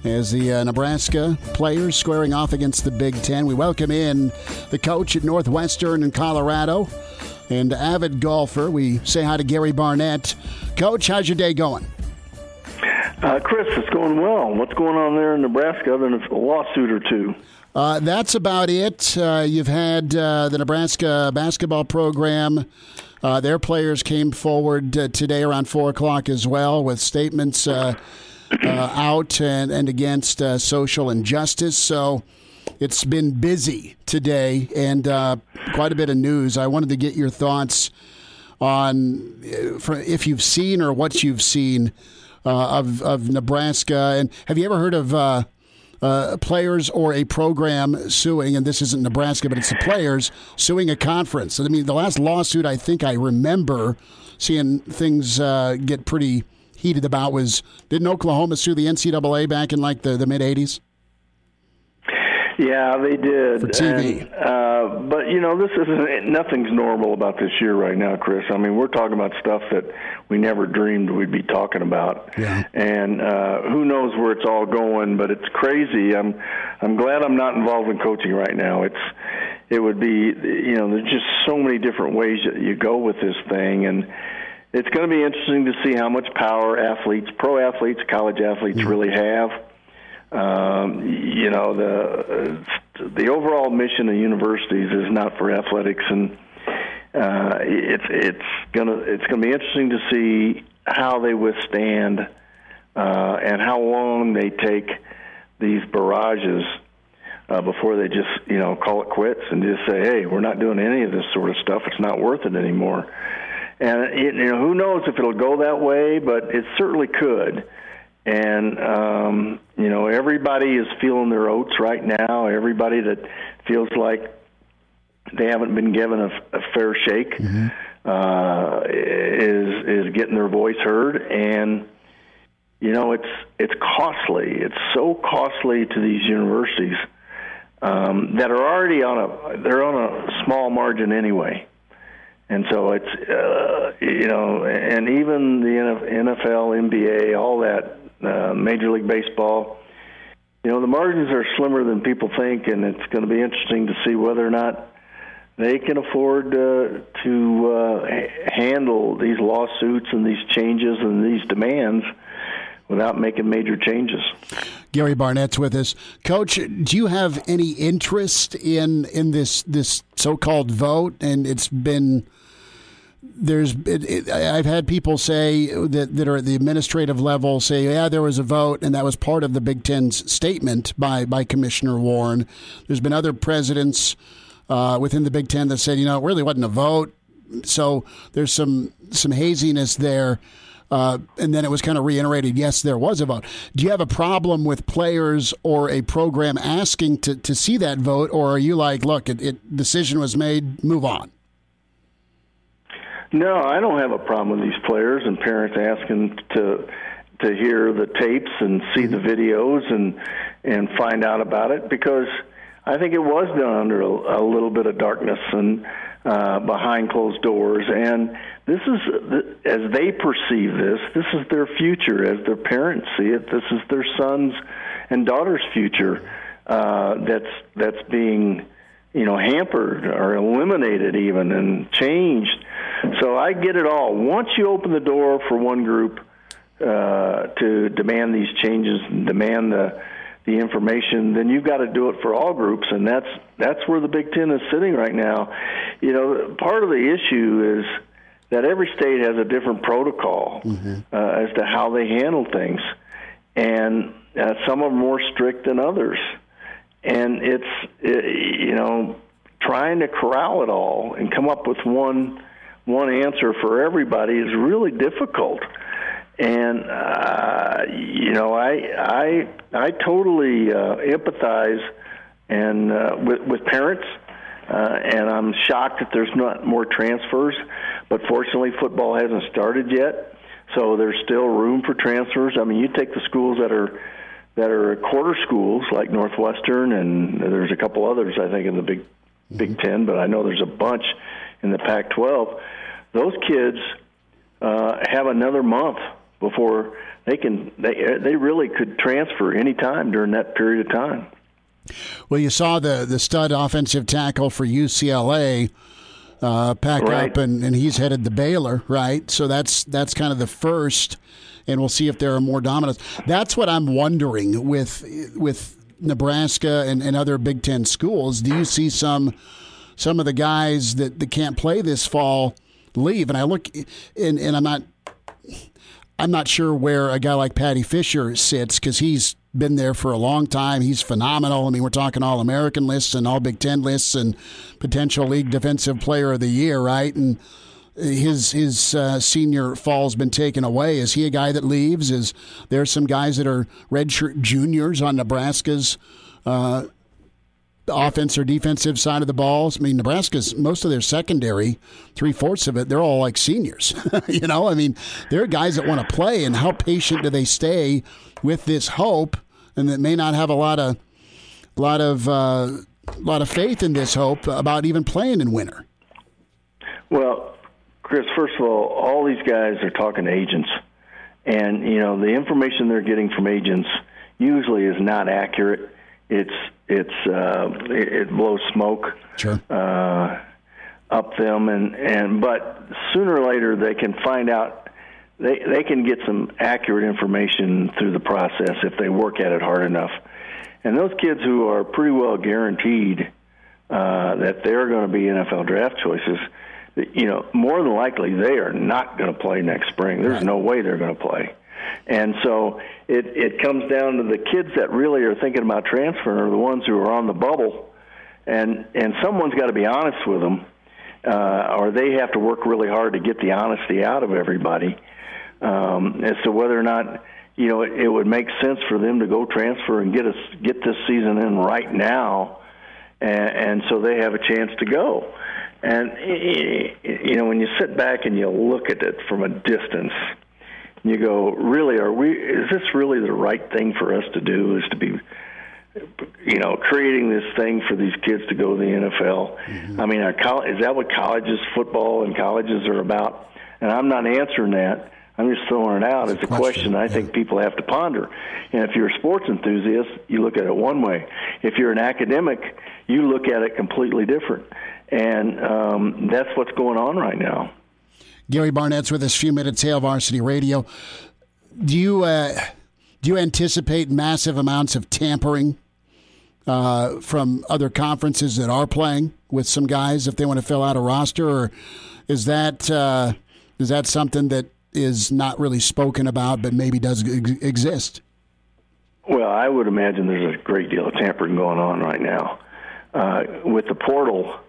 as the uh, Nebraska players squaring off against the Big Ten. We welcome in the coach at Northwestern in Colorado and avid golfer. We say hi to Gary Barnett. Coach, how's your day going? Uh, Chris, it's going well. What's going on there in Nebraska other than a lawsuit or two? Uh, that's about it. Uh, you've had uh, the Nebraska basketball program. Uh, their players came forward uh, today around 4 o'clock as well with statements out and, and against social injustice. So it's been busy today and quite a bit of news. I wanted to get your thoughts on if you've seen or what you've seen of of Nebraska. And have you ever heard of uh, players or a program suing? And this isn't Nebraska, but it's the players suing a conference. I mean, the last lawsuit I think I remember seeing things uh, get pretty heated about was didn't Oklahoma sue the NCAA back in like the, the mid '80s? Yeah, they did. For TV. And, uh, but you know, this isn't nothing's normal about this year right now, Chris. I mean, we're talking about stuff that we never dreamed we'd be talking about. Yeah. And uh, who knows where it's all going? But it's crazy. I'm I'm glad I'm not involved in coaching right now. It's it would be you know, there's just so many different ways that you go with this thing and it's going to be interesting to see how much power athletes, pro athletes, college athletes Mm-hmm. really have. Um, you know, the the overall mission of universities is not for athletics, and uh, it's it's gonna it's gonna be interesting to see how they withstand uh, and how long they take these barrages uh, before they just you know call it quits and just say, hey, we're not doing any of this sort of stuff. It's not worth it anymore. And it, you know, who knows if it'll go that way, but it certainly could. And um, you know, everybody is feeling their oats right now. Everybody that feels like they haven't been given a, a fair shake uh, is is getting their voice heard. And you know, it's it's costly. It's so costly to these universities um, that are already on a they're on a small margin anyway. And so it's uh, you know, and even the NFL, NBA, all that, uh, Major League Baseball, you know, the margins are slimmer than people think, and it's going to be interesting to see whether or not they can afford uh, to uh, handle these lawsuits and these changes and these demands without making major changes. Gary Barnett's with us, Coach. Do you have any interest in in this this so called vote? And it's been there's it, it, I've had people say that that are at the administrative level say yeah there was a vote and that was part of the Big Ten's statement by by Commissioner Warren. There's been other presidents uh, within the Big Ten that said you know it really wasn't a vote. So there's some some haziness there. Uh, and then it was kind of reiterated, yes, there was a vote. Do you have a problem with players or a program asking to, to see that vote, or are you like, look, it, it decision was made, move on? No, I don't have a problem with these players and parents asking to to hear the tapes and see the videos and and find out about it because I think it was done under a, a little bit of darkness and uh, behind closed doors. And this is as they perceive this. This is their future as their parents see it. This is their sons and daughters' future uh, that's that's being you know hampered or eliminated even and changed. So I get it all. Once you open the door for one group uh, to demand these changes and demand the the information, then you've got to do it for all groups, and that's that's where the Big Ten is sitting right now. You know, part of the issue is that every state has a different protocol uh, as to how they handle things, and uh, some are more strict than others. And it's you know trying to corral it all and come up with one one answer for everybody is really difficult and uh, you know I I I totally uh, empathize and uh, with with parents, uh, and I'm shocked that there's not more transfers. But fortunately, football hasn't started yet, so there's still room for transfers. I mean, you take the schools that are that are quarter schools like Northwestern, and there's a couple others I think in the Big Big Ten, but I know there's a bunch in the Pac-12. Those kids uh, have another month before they can they they really could transfer any time during that period of time. Well, you saw the the stud offensive tackle for UCLA uh, pack Right. up, and, and he's headed to Baylor, right? So that's that's kind of the first, and we'll see if there are more dominoes. That's what I'm wondering with with Nebraska and, and other Big Ten schools. Do you see some some of the guys that, that can't play this fall leave? And I look, and, and I'm not I'm not sure where a guy like Paddy Fisher sits because he's been there for a long time. He's phenomenal. I mean, we're talking all American lists and all Big Ten lists and potential league defensive player of the year, right? And his his uh, senior fall's been taken away. Is he a guy that leaves? Is there some guys that are redshirt juniors on Nebraska's uh, offense or defensive side of the balls. I mean, Nebraska's most of their secondary, three fourths of it, they're all like seniors. you know, I mean, there are guys that want to play, and how patient do they stay with this hope, and that may not have a lot of lot of uh, lot of faith in this hope about even playing in winter. Well, Chris, first of all, all these guys are talking to agents, and you know the information they're getting from agents usually is not accurate. It's it's uh, it, it blows smoke sure. uh, up them, and and but sooner or later they can find out. They they can get some accurate information through the process if they work at it hard enough. And those kids who are pretty well guaranteed uh, that they're going to be NFL draft choices, you know, more than likely they are not going to play next spring. There's no way they're going to play. And so it it comes down to the kids that really are thinking about transferring are the ones who are on the bubble, and and someone's got to be honest with them, uh, or they have to work really hard to get the honesty out of everybody um, as to whether or not you know it, it would make sense for them to go transfer and get us get this season in right now, and, and so they have a chance to go. And you know when you sit back and you look at it from a distance you go, really, are we? Is this really the right thing for us to do? Is to be, you know, creating this thing for these kids to go to the NFL? Mm-hmm. I mean, are is that what colleges, football, and colleges are about? And I'm not answering that. I'm just throwing it out as a question, question I yeah. think people have to ponder. And if you're a sports enthusiast, you look at it one way. If you're an academic, you look at it completely different. And um, that's what's going on right now. Gary Barnett's with us, few minutes, Hail Varsity Radio. Do you uh, do you anticipate massive amounts of tampering uh, from other conferences that are playing with some guys if they want to fill out a roster, or is that uh, is that something that is not really spoken about but maybe does ex- exist? Well, I would imagine there's a great deal of tampering going on right now uh, with the portal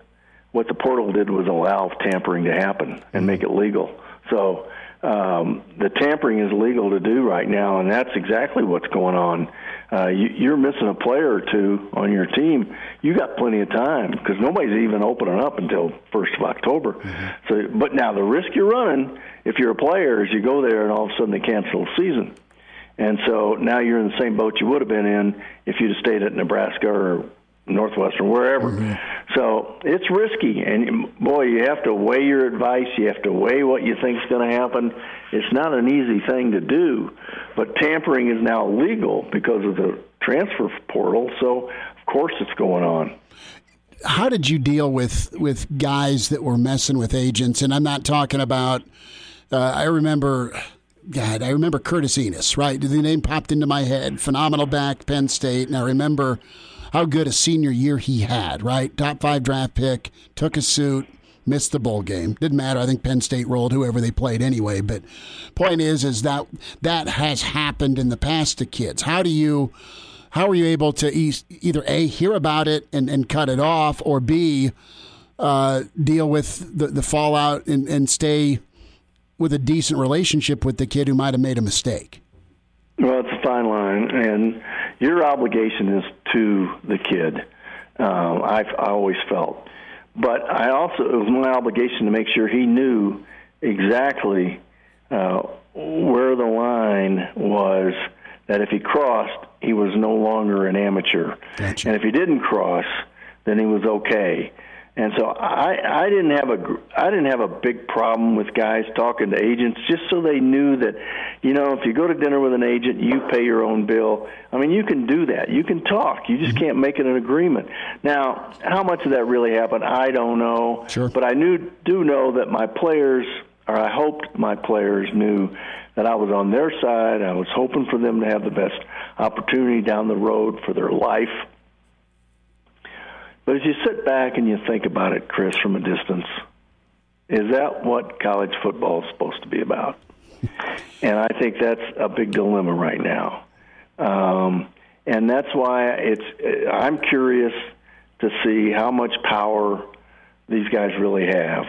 what the portal did was allow tampering to happen and make it legal. So um, the tampering is legal to do right now, and that's exactly what's going on. Uh, you, you're missing a player or two on your team. You got plenty of time because nobody's even opening up until first of October. Mm-hmm. So, but now the risk you're running if you're a player is you go there and all of a sudden they cancel the season. And so now you're in the same boat you would have been in if you'd have stayed at Nebraska or Northwestern, wherever. Mm-hmm. So it's risky, and boy, you have to weigh your advice. You have to weigh what you think is going to happen. It's not an easy thing to do, but tampering is now legal because of the transfer portal. So of course, it's going on. How did you deal with with guys that were messing with agents? And I'm not talking about. Uh, I remember. God, I remember Curtis Enis, right? The name popped into my head. Phenomenal back, Penn State. And I remember how good a senior year he had, right? Top five draft pick, took a suit, missed the bowl game. Didn't matter. I think Penn State rolled whoever they played anyway. But point is, is that that has happened in the past to kids. How do you, how are you able to either a hear about it and, and cut it off, or b uh, deal with the, the fallout and, and stay with a decent relationship with the kid who might have made a mistake? Well, it's a fine line, and your obligation is to the kid. Um, I've I always felt, but I also it was my obligation to make sure he knew exactly uh, where the line was. That if he crossed, he was no longer an amateur, gotcha. and if he didn't cross, then he was okay. And so I, I didn't have a I didn't have a big problem with guys talking to agents just so they knew that, you know, if you go to dinner with an agent, you pay your own bill. I mean, you can do that. You can talk. You just can't make it an agreement. Now, how much of that really happened, I don't know. Sure. But I knew do know that my players, or I hoped my players knew that I was on their side. I was hoping for them to have the best opportunity down the road for their life but as you sit back and you think about it, Chris, from a distance, is that what college football is supposed to be about? and I think that's a big dilemma right now. Um, and that's why it's. I'm curious to see how much power these guys really have.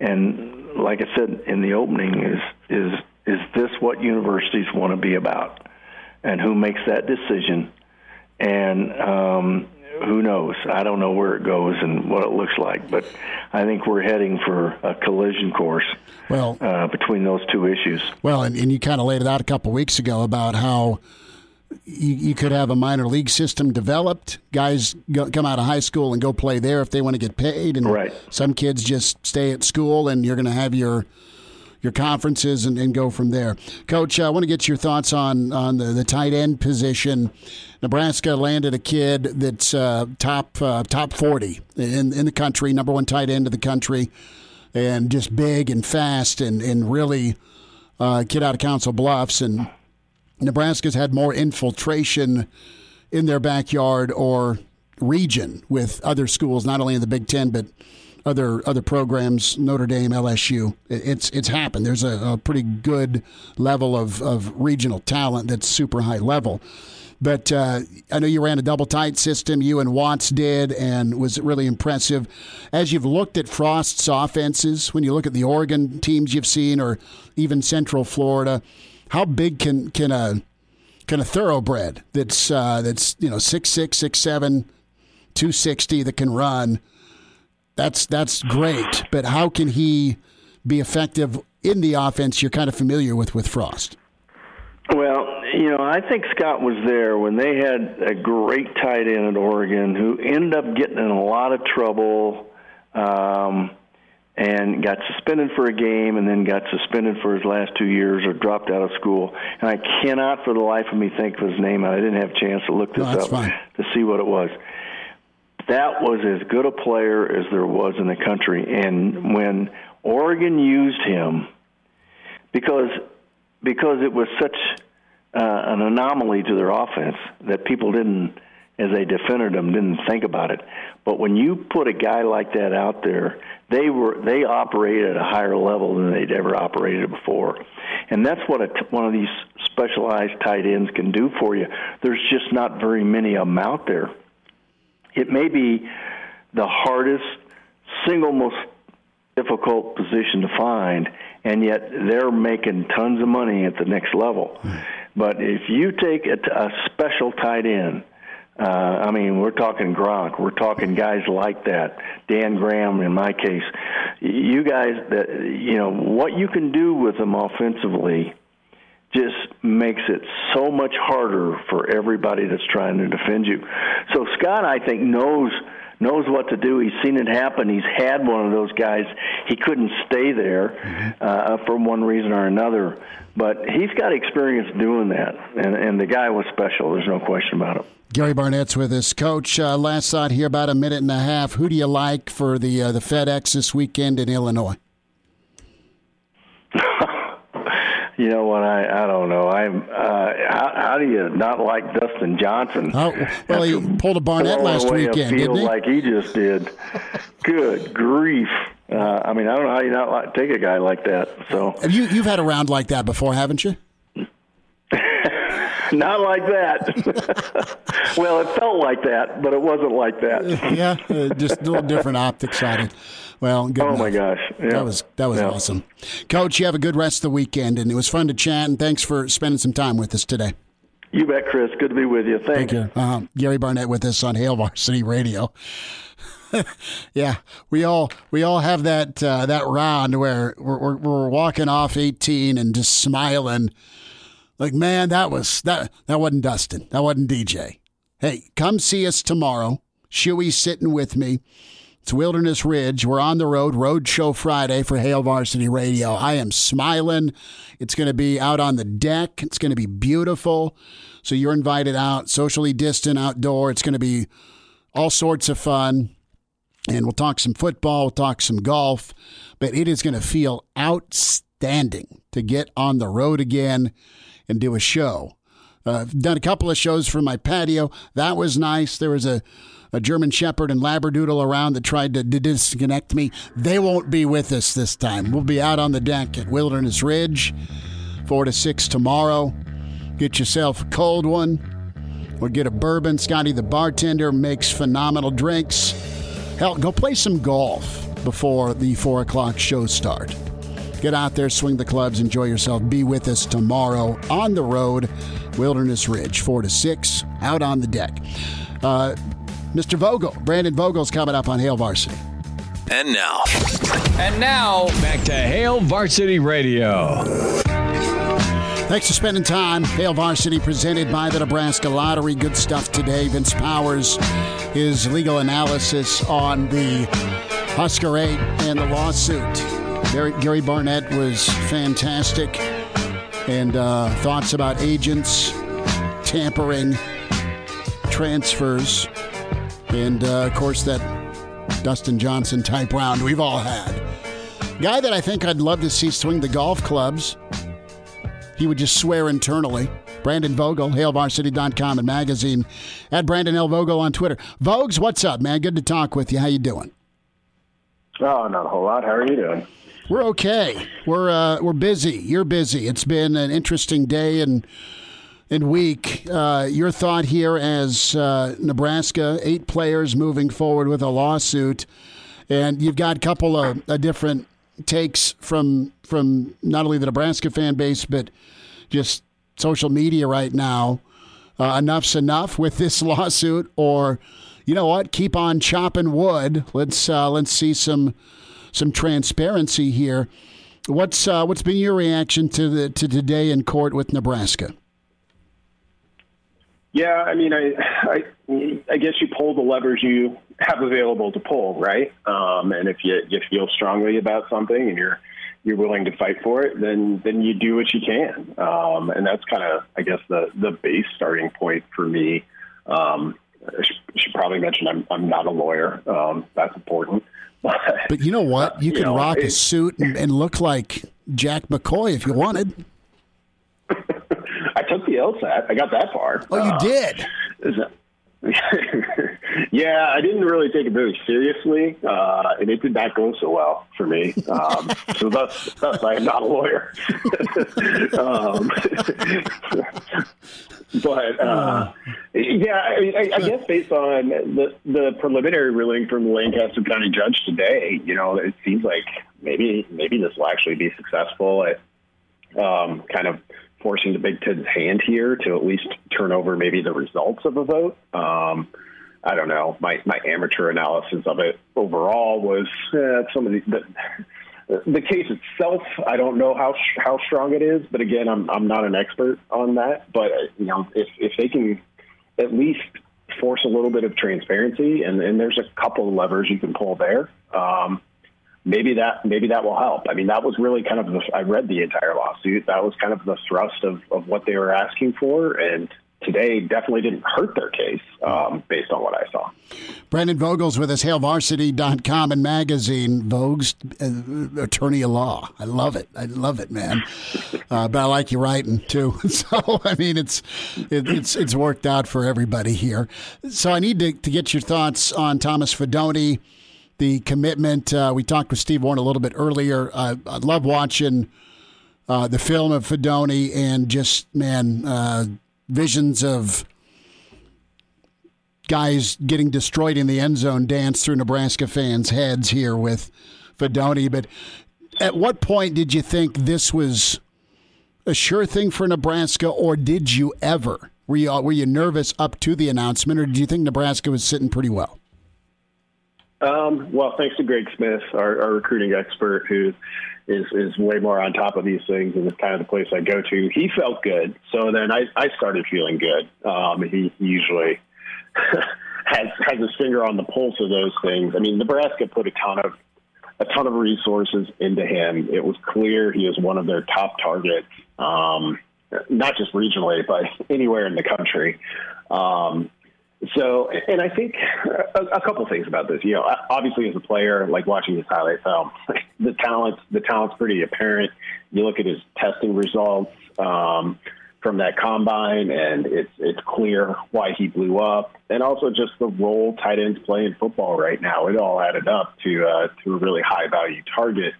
And like I said in the opening, is is is this what universities want to be about? And who makes that decision? And um, who knows? I don't know where it goes and what it looks like, but I think we're heading for a collision course. Well, uh, between those two issues. Well, and, and you kind of laid it out a couple weeks ago about how you, you could have a minor league system developed. Guys go, come out of high school and go play there if they want to get paid, and right. some kids just stay at school, and you're going to have your your conferences and, and go from there. Coach, I want to get your thoughts on on the, the tight end position. Nebraska landed a kid that's uh, top uh, top forty in in the country, number one tight end of the country, and just big and fast and and really uh, kid out of Council Bluffs and Nebraska's had more infiltration in their backyard or region with other schools, not only in the Big Ten but other other programs, Notre Dame, LSU. It's it's happened. There's a, a pretty good level of, of regional talent that's super high level. But uh, I know you ran a double tight system. You and Watts did, and was really impressive. As you've looked at Frost's offenses, when you look at the Oregon teams you've seen, or even Central Florida, how big can can a can a thoroughbred that's uh, that's you know six six six seven, two sixty that can run? That's that's great, but how can he be effective in the offense you're kind of familiar with with Frost? Well, you know, I think Scott was there when they had a great tight end at Oregon who ended up getting in a lot of trouble. Um, and got suspended for a game and then got suspended for his last two years or dropped out of school. And I cannot for the life of me think of his name. I didn't have a chance to look this no, up fine. to see what it was. That was as good a player as there was in the country. And when Oregon used him, because because it was such uh, an anomaly to their offense that people didn't, as they defended him, didn't think about it. But when you put a guy like that out there they were they operated at a higher level than they'd ever operated before, and that's what a, one of these specialized tight ends can do for you. There's just not very many of them out there. It may be the hardest, single most difficult position to find, and yet they're making tons of money at the next level. But if you take a, a special tight end uh, I mean, we're talking Gronk. We're talking guys like that. Dan Graham, in my case. You guys, that you know what you can do with them offensively, just makes it so much harder for everybody that's trying to defend you. So Scott, I think, knows knows what to do. He's seen it happen. He's had one of those guys. He couldn't stay there uh, for one reason or another, but he's got experience doing that, and and the guy was special. There's no question about it. Gary Barnett's with us, Coach. Uh, last thought here, about a minute and a half. Who do you like for the uh, the FedEx this weekend in Illinois? you know what? I I don't know. I'm. Uh, how, how do you not like Dustin Johnson? Oh, well, he pulled a Barnett last weekend, didn't he? Like he just did. Good grief! Uh, I mean, I don't know how you not like, take a guy like that. So Have you you've had a round like that before, haven't you? Not like that. well, it felt like that, but it wasn't like that. yeah, uh, just a little different optics on it. Well, oh enough. my gosh, yeah. that was that was yeah. awesome, Coach. You have a good rest of the weekend, and it was fun to chat. And thanks for spending some time with us today. You bet, Chris. Good to be with you. Thank you. Uh, Gary Barnett with us on Hail Varsity Radio. yeah, we all we all have that uh, that round where we're, we're, we're walking off eighteen and just smiling like, man, that was that that wasn't Dustin. That wasn't DJ. Hey, come see us tomorrow. Shuey's sitting with me. It's Wilderness Ridge. We're on the road, Road Show Friday for Hail Varsity Radio. I am smiling. It's going to be out on the deck. It's going to be beautiful. So you're invited out, socially distant outdoor. It's going to be all sorts of fun. And we'll talk some football, we'll talk some golf, but it is going to feel outstanding to get on the road again and do a show. Uh, I've done a couple of shows from my patio. That was nice. There was a, a German Shepherd and Labradoodle around that tried to, to disconnect me. They won't be with us this time. We'll be out on the deck at Wilderness Ridge, 4 to 6 tomorrow. Get yourself a cold one or get a bourbon. Scotty, the bartender, makes phenomenal drinks. Hell, go play some golf before the 4 o'clock show start. Get out there, swing the clubs, enjoy yourself. Be with us tomorrow on the road, Wilderness Ridge, 4 to 6, out on the deck. Uh, Mr. Vogel, Brandon Vogel's coming up on Hail Varsity. And now. And now, back to Hail Varsity Radio. Thanks for spending time. Hail Varsity presented by the Nebraska Lottery. Good stuff today. Vince Powers, his legal analysis on the Husker 8 and the lawsuit. Gary, Gary Barnett was fantastic. And uh, thoughts about agents, tampering, transfers, and uh, of course that Dustin Johnson type round we've all had. Guy that I think I'd love to see swing the golf clubs he would just swear internally. Brandon Vogel, HailVarsity.com and magazine at Brandon L. Vogel on Twitter. Vogues, what's up, man? Good to talk with you. How you doing? Oh, not a whole lot. How are you doing? We're okay. We're uh, we're busy. You're busy. It's been an interesting day and and week. Uh, your thought here as uh, Nebraska, eight players moving forward with a lawsuit, and you've got a couple of different takes from from not only the Nebraska fan base but just social media right now. Uh, enough's enough with this lawsuit, or you know what? Keep on chopping wood. Let's uh, let's see some some transparency here. What's uh, what's been your reaction to the to today in court with Nebraska? Yeah, I mean, I, I, I guess you pull the levers you have available to pull, right? Um, and if you you feel strongly about something and you're you're willing to fight for it, then then you do what you can. Um, and that's kind of, I guess, the the base starting point for me. Um, I should, should, probably mention I'm I'm not a lawyer. Um, that's important. But, you know what? You, uh, you could know, rock a suit and, and look like Jack McCoy if you wanted. I took the LSAT. I got that far. Oh, you uh, did. yeah, I didn't really take it very seriously, uh, and it did not go so well for me. Um, so thus, thus, I am not a lawyer. um, but uh, yeah, I, I, I, guess based on the the preliminary ruling from the Lancaster County judge today, you know, it seems like maybe maybe this will actually be successful at um, kind of forcing the Big Ten's hand here to at least turn over maybe the results of a vote. Um, I don't know. My my amateur analysis of it overall was uh, some of the, the the case itself. I don't know how how strong it is, but again, I'm I'm not an expert on that. But you know, if if they can at least force a little bit of transparency, and, and there's a couple of levers you can pull there. Um, maybe that maybe that will help. I mean, that was really kind of the, I read the entire lawsuit. That was kind of the thrust of, of what they were asking for, and today definitely didn't hurt their case um, based on what I saw. Brandon Vogel's with us, HailVarsity.com and magazine. Vogue's uh, attorney of law. I love it. I love it, man. Uh, but I like you writing too. So I mean, it's it, it's it's worked out for everybody here. So I need to, to get your thoughts on Thomas Fidone the commitment. Uh, we talked with Steve Warren a little bit earlier. Uh, I love watching uh, the film of Fidone and just, man, uh, visions of guys getting destroyed in the end zone dance through Nebraska fans' heads here with Fidone. But at what point did you think this was a sure thing for Nebraska, or did you ever? Were you, were you nervous up to the announcement, or did you think Nebraska was sitting pretty well? Um, well, thanks to Greg Smith, our, our, recruiting expert, who is is way more on top of these things, and is kind of the place I go to. He felt good, so then I, I started feeling good. Um, he usually has has his finger on the pulse of those things. I mean, Nebraska put a ton of a ton of resources into him. It was clear he was one of their top targets, um, not just regionally, but anywhere in the country. Um, so, and I think a, a couple things about this. You know, obviously as a player, like watching his highlight film, the talent, the talent's pretty apparent. You look at his testing results um, from that combine, and it's it's clear why he blew up, and also just the role tight ends play in football right now. It all added up to uh, to a really high value target.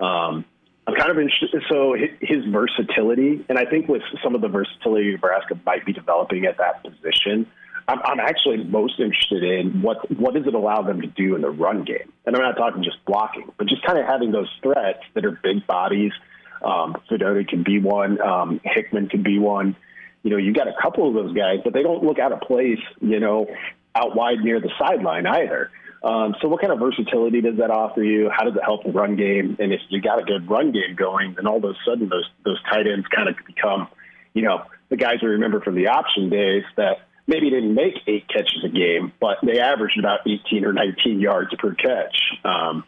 Um, I'm kind of interested. So his versatility, and I think with some of the versatility Nebraska might be developing at that position I'm, I'm actually most interested in what what does it allow them to do in the run game, and I'm not talking just blocking, but just kind of having those threats that are big bodies. Um, Fidone can be one. Um, Hickman can be one. You know, you got a couple of those guys, but they don't look out of place. You know, out wide near the sideline either. Um, so, what kind of versatility does that offer you? How does it help the run game? And if you got a good run game going, then all of a sudden those those tight ends kind of become, you know, the guys we remember from the option days that maybe didn't make eight catches a game, but they averaged about 18 or 19 yards per catch. Um,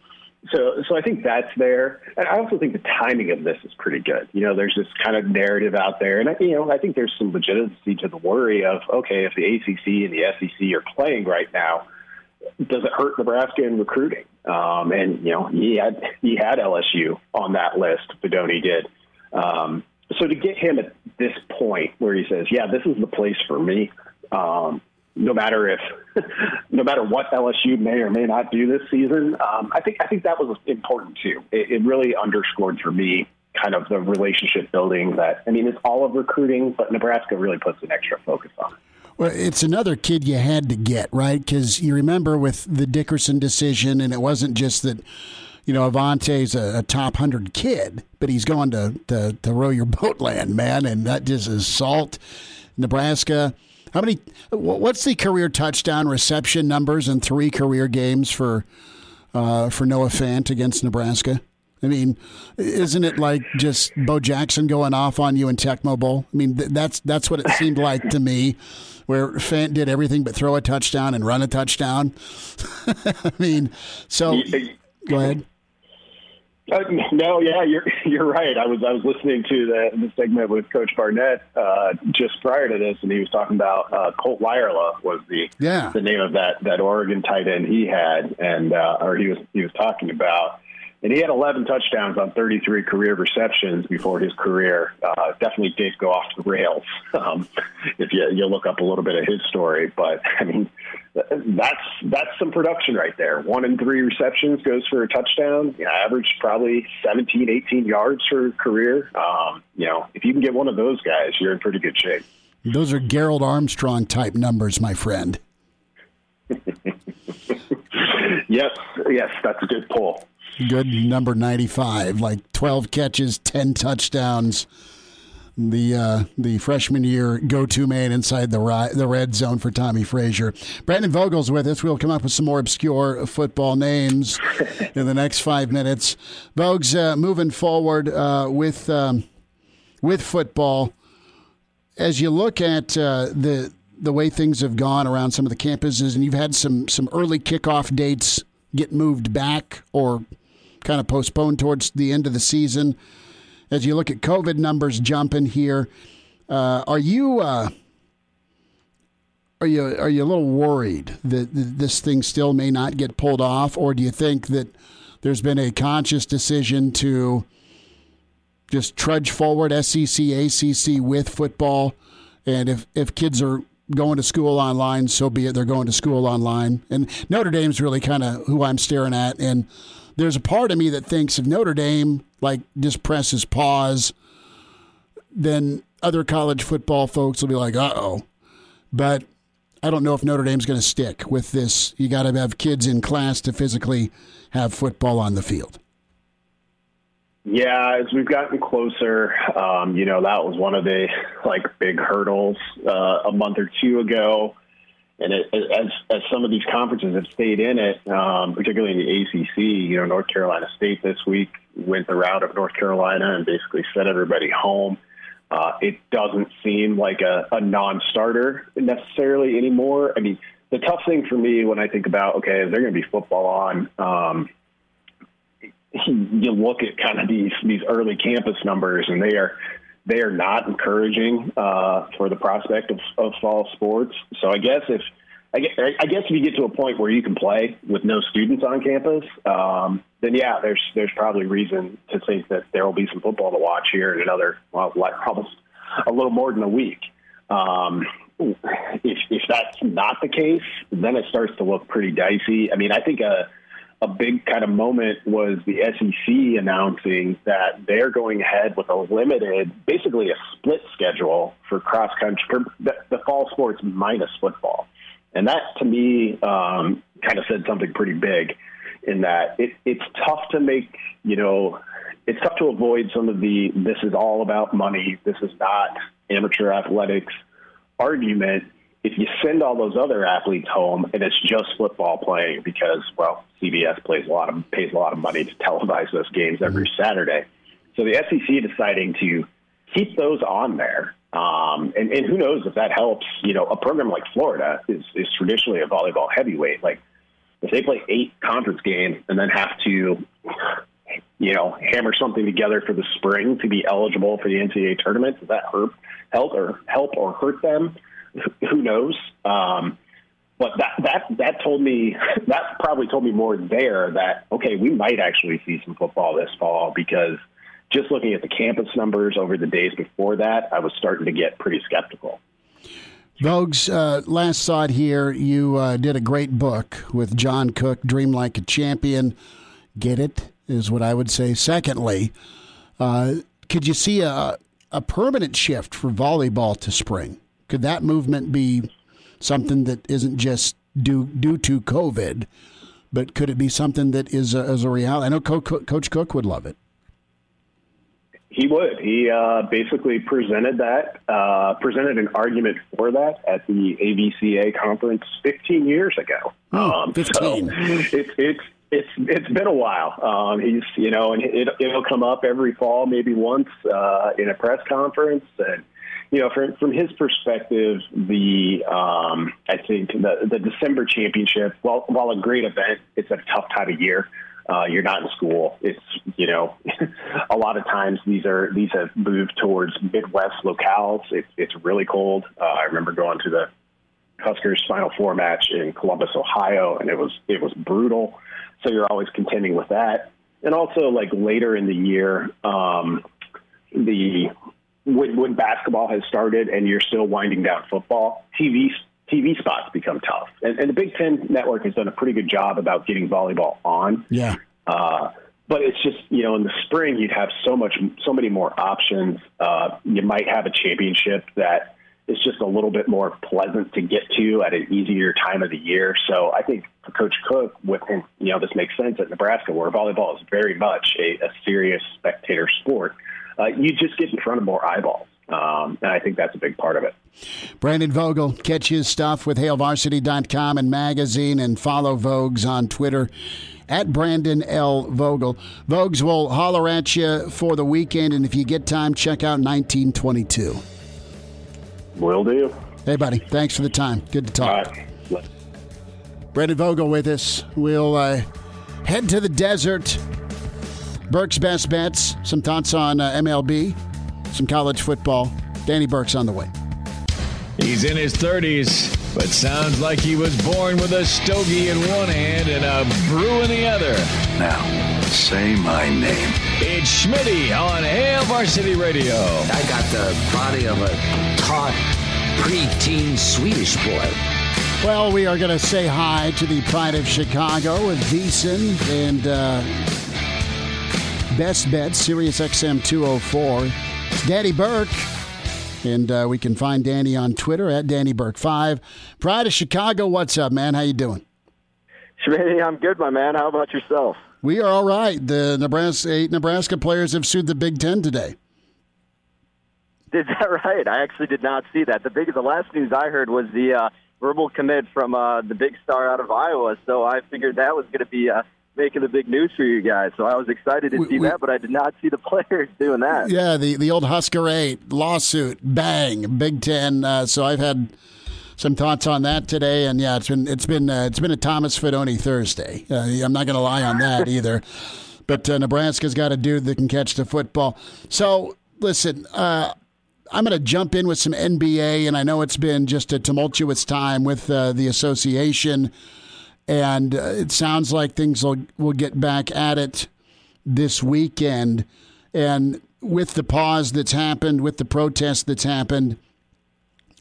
so, so I think that's there. And I also think the timing of this is pretty good. You know, there's this kind of narrative out there, and I, you know, I think there's some legitimacy to the worry of okay, if the ACC and the SEC are playing right now, does it hurt Nebraska in recruiting? Um, and you know, he had he had LSU on that list. Fidone did. Um, so to get him at this point where he says, "Yeah, this is the place for me," um, no matter if, no matter what LSU may or may not do this season, um, I think I think that was important too. It, it really underscored for me kind of the relationship building that I mean, it's all of recruiting, but Nebraska really puts an extra focus on it. Well, it's another kid you had to get, right? Because you remember with the Dickerson decision, and it wasn't just that, you know, Avante's a, a top 100 kid, but he's going to, to, to row your boat land, man, and that just is salt. Nebraska. How many? What's the career touchdown reception numbers in three career games for uh, for Noah Fant against Nebraska? I mean, isn't it like just Bo Jackson going off on you in Tecmo Bowl? I mean, that's that's what it seemed like to me, where Fant did everything but throw a touchdown and run a touchdown. I mean, so go ahead. Uh, no, yeah, you're you're right. I was I was listening to the, the segment with Coach Barnett uh, just prior to this, and he was talking about uh, Colt Lyerla was the yeah. the name of that that Oregon tight end he had, and uh, or he was he was talking about, and he had 11 touchdowns on 33 career receptions before his career. Uh, definitely did go off the rails um, if you you look up a little bit of his story, but I mean that's that's some production right there. One in three receptions goes for a touchdown. You know, average probably 17, 18 yards for career. Um, you know, if you can get one of those guys, you're in pretty good shape. Those are Gerald Armstrong type numbers, my friend. yes, yes, that's a good pull. Good number 95, like 12 catches, 10 touchdowns the uh, the freshman year go to man inside the ri- the red zone for Tommie Frazier. Brandon Vogel's with us. We'll come up with some more obscure football names in the next five minutes. Vogues, uh, moving forward uh, with um, with football, as you look at uh, the the way things have gone around some of the campuses, and you've had some some early kickoff dates get moved back or kind of postponed towards the end of the season as you look at COVID numbers jumping here, uh, are you uh, are you are you a little worried that this thing still may not get pulled off, or do you think that there's been a conscious decision to just trudge forward SEC ACC with football, and if if kids are going to school online, so be it. They're going to school online, and Notre Dame's really kind of who I'm staring at, and there's a part of me that thinks if Notre Dame like just presses pause, then other college football folks will be like, "Uh oh," but I don't know if Notre Dame's going to stick with this. You got to have kids in class to physically have football on the field. Yeah, as we've gotten closer, um, you know, that was one of the like big hurdles uh, a month or two ago. And it, as as some of these conferences have stayed in it, um, particularly in the ACC, you know, North Carolina State this week went the route of North Carolina and basically sent everybody home. Uh, it doesn't seem like a, a non-starter necessarily anymore. I mean, the tough thing for me when I think about okay, is there going to be football on? Um, you look at kind of these these early campus numbers, and they are they are not encouraging uh, for the prospect of, of fall sports. So I guess if I guess, I guess if you get to a point where you can play with no students on campus, um, then yeah, there's there's probably reason to think that there will be some football to watch here in another well, like almost a little more than a week. Um, if if that's not the case, then it starts to look pretty dicey. I mean, I think a a big kind of moment was the SEC announcing that they're going ahead with a limited, basically a split schedule for cross country, for the, the fall sports minus football. And that to me um, kind of said something pretty big in that it, it's tough to make, you know, it's tough to avoid some of the this is all about money, this is not amateur athletics argument if you send all those other athletes home and it's just football playing because well CBS plays a lot of pays a lot of money to televise those games every Saturday, so the SEC deciding to keep those on there. Um, and, and who knows if that helps? You know, a program like Florida is, is traditionally a volleyball heavyweight. Like if they play eight conference games and then have to, you know, hammer something together for the spring to be eligible for the NCAA tournament, does that hurt, help or help or hurt them? Who knows? Um, but that that that told me that probably told me more there that okay, we might actually see some football this fall because just looking at the campus numbers over the days before that, I was starting to get pretty skeptical. Vogues, uh, last thought here. You uh, did a great book with John Cook, Dream Like a Champion. Get it, is what I would say. Secondly, uh, could you see a, a permanent shift for volleyball to spring? Could that movement be something that isn't just due, due to COVID, but could it be something that is a, is a reality? I know Coach Cook would love it. He would. He uh, basically presented that, uh, presented an argument for that at the AVCA conference 15 years ago. Oh, um, 15. So it's it's it's it's been a while. Um, he's you know, and it, it'll come up every fall, maybe once uh, in a press conference, and you know, from from his perspective, the um, I think the the December championship, while while a great event, it's a tough time of year uh, you're not in school. It's you know, a lot of times these are these have moved towards Midwest locales. It's it's really cold. Uh, I remember going to the Huskers Final Four match in Columbus, Ohio, and it was it was brutal. So you're always contending with that, and also like later in the year, um, the when, when basketball has started and you're still winding down football, TV TV spots become tough. And, and, the Big Ten Network has done a pretty good job about getting volleyball on. Yeah. Uh, but it's just you know in the spring you'd have so much so many more options. Uh, you might have a championship that is just a little bit more pleasant to get to at an easier time of the year. So I think for Coach Cook, with him, you know, this makes sense at Nebraska, where volleyball is very much a, a serious spectator sport. Uh, you just get in front of more eyeballs. Um, and I think that's a big part of it. Brandon Vogel, catch his stuff with HailVarsity.com and magazine and follow Vogues on Twitter at Brandon L. Vogel. Vogues will holler at you for the weekend, and if you get time, check out 1922. Will do. Hey, buddy. Thanks for the time. Good to talk. Brandon Vogel with us. We'll uh, head to the desert. Burke's best bets. Some thoughts on uh, MLB some college football. Danny Burke's on the way. He's in his 30s, but sounds like he was born with a stogie in one hand and a brew in the other. Now, say my name. It's Schmitty on Hail Varsity Radio. I got the body of a taut, preteen Swedish boy. Well, we are going to say hi to the pride of Chicago with VSiN and uh, Best Bet, Sirius XM 204. Danny Burke. And uh, we can find Danny on Twitter at Danny Burke5. Pride of Chicago, what's up, man? How you doing? Schmitty, I'm good, my man. How about yourself? We are all right. The Nebraska eight Nebraska players have sued the Big Ten today. Is that right? I actually did not see that. The big, the last news I heard was the uh, verbal commit from uh, the big star out of Iowa. So I figured that was going to be uh, making the big news for you guys. So I was excited to we, see we, that, but I did not see the players doing that. Yeah, the the old Husker Eight lawsuit, bang, Big Ten. Uh, so I've had some thoughts on that today, and yeah, it's been it's been uh, it's been a Thomas Fidone Thursday. Uh, I'm not going to lie on that either. But uh, Nebraska's got a dude that can catch the football. So listen. Uh, I'm going to jump in with some NBA, and I know it's been just a tumultuous time with uh, the association and uh, it sounds like things will will get back at it this weekend. And with the pause that's happened, with the protest that's happened,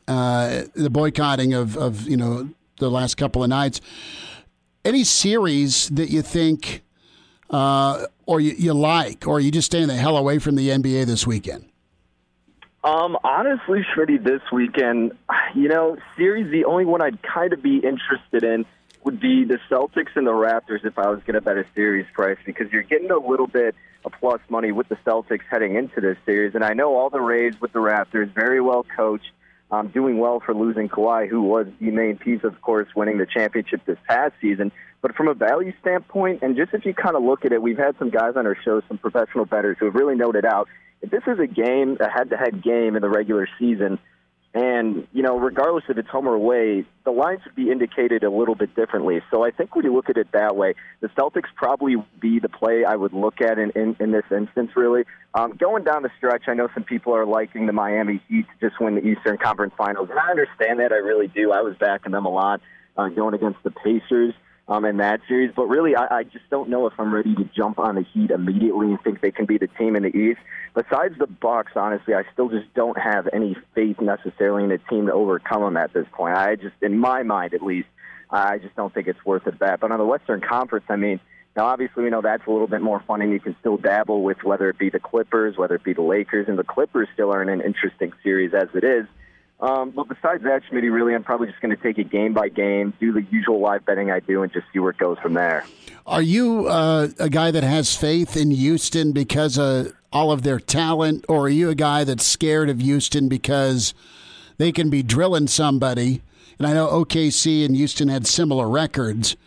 uh, the boycotting of of you know the last couple of nights, any series that you think uh, or you, you like, or you just staying the hell away from the NBA this weekend? Um, honestly, Schmitty, this weekend, you know, series the only one I'd kind of be interested in would be the Celtics and the Raptors if I was going to bet a series price because you're getting a little bit of plus money with the Celtics heading into this series. And I know all the raids with the Raptors, very well coached. um, doing well for losing Kawhi, who was the main piece, of course, winning the championship this past season. But from a value standpoint, and just if you kind of look at it, we've had some guys on our show, some professional bettors, who have really noted out if this is a game, a head-to-head game in the regular season, and, you know, regardless if it's home or away, the lines would be indicated a little bit differently. So I think when you look at it that way, the Celtics probably be the play I would look at in, in, in this instance, really. Um, going down the stretch, I know some people are liking the Miami Heat to just win the Eastern Conference Finals, and I understand that. I really do. I was backing them a lot uh, going against the Pacers um, in that series. But really, I, I just don't know if I'm ready to jump on the Heat immediately and think they can be the team in the East. Besides the Bucks, honestly, I still just don't have any faith necessarily in a team to overcome them at this point. I just, in my mind at least, I just don't think it's worth a bet. But on the Western Conference, I mean. Now, obviously, we know that's a little bit more fun, and you can still dabble with whether it be the Clippers, whether it be the Lakers, and the Clippers still are in an interesting series as it is. Um, but besides that, Schmitz, really, I'm probably just going to take it game by game, do the usual live betting I do, and just see where it goes from there. Are you uh, a guy that has faith in Houston because of all of their talent, or are you a guy that's scared of Houston because they can be drilling somebody? And I know OKC and Houston had similar records,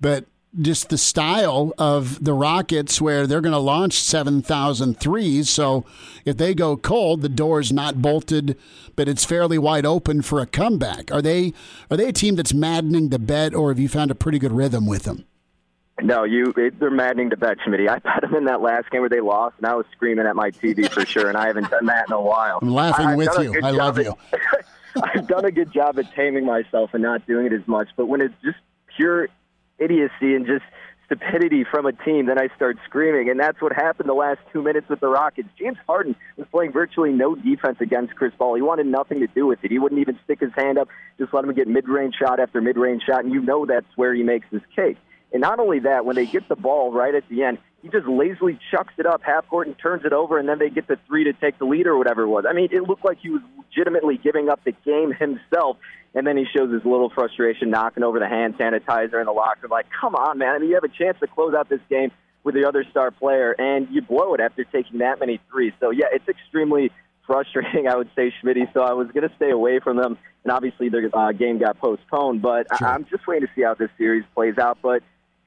but just the style of the Rockets where they're going to launch 7,000 threes. So if they go cold, the door's not bolted, but it's fairly wide open for a comeback. Are they are they a team that's maddening to bet, or have you found a pretty good rhythm with them? No, you they're maddening to bet, Schmitz. I bet them in that last game where they lost, and I was screaming at my TV for sure, and I haven't done that in a while. I'm laughing I, with you. I love at, you. I've done a good job at taming myself and not doing it as much, but when it's just pure idiocy and just stupidity from a team, then I start screaming. And that's what happened the last two minutes with the Rockets. James Harden was playing virtually no defense against Chris Paul. He wanted nothing to do with it. He wouldn't even stick his hand up, just let him get mid range shot after mid range shot. And you know that's where he makes his cake. And not only that, when they get the ball right at the end, he just lazily chucks it up half court and turns it over, and then they get the three to take the lead or whatever it was. I mean, it looked like he was legitimately giving up the game himself. And then he shows his little frustration knocking over the hand sanitizer in the locker. Like, come on, man. I mean, you have a chance to close out this game with the other star player, and you blow it after taking that many threes. So, yeah, it's extremely frustrating, I would say, Schmitty. So I was going to stay away from them. And obviously, their uh, game got postponed. But sure. I- I'm just waiting to see how this series plays out. But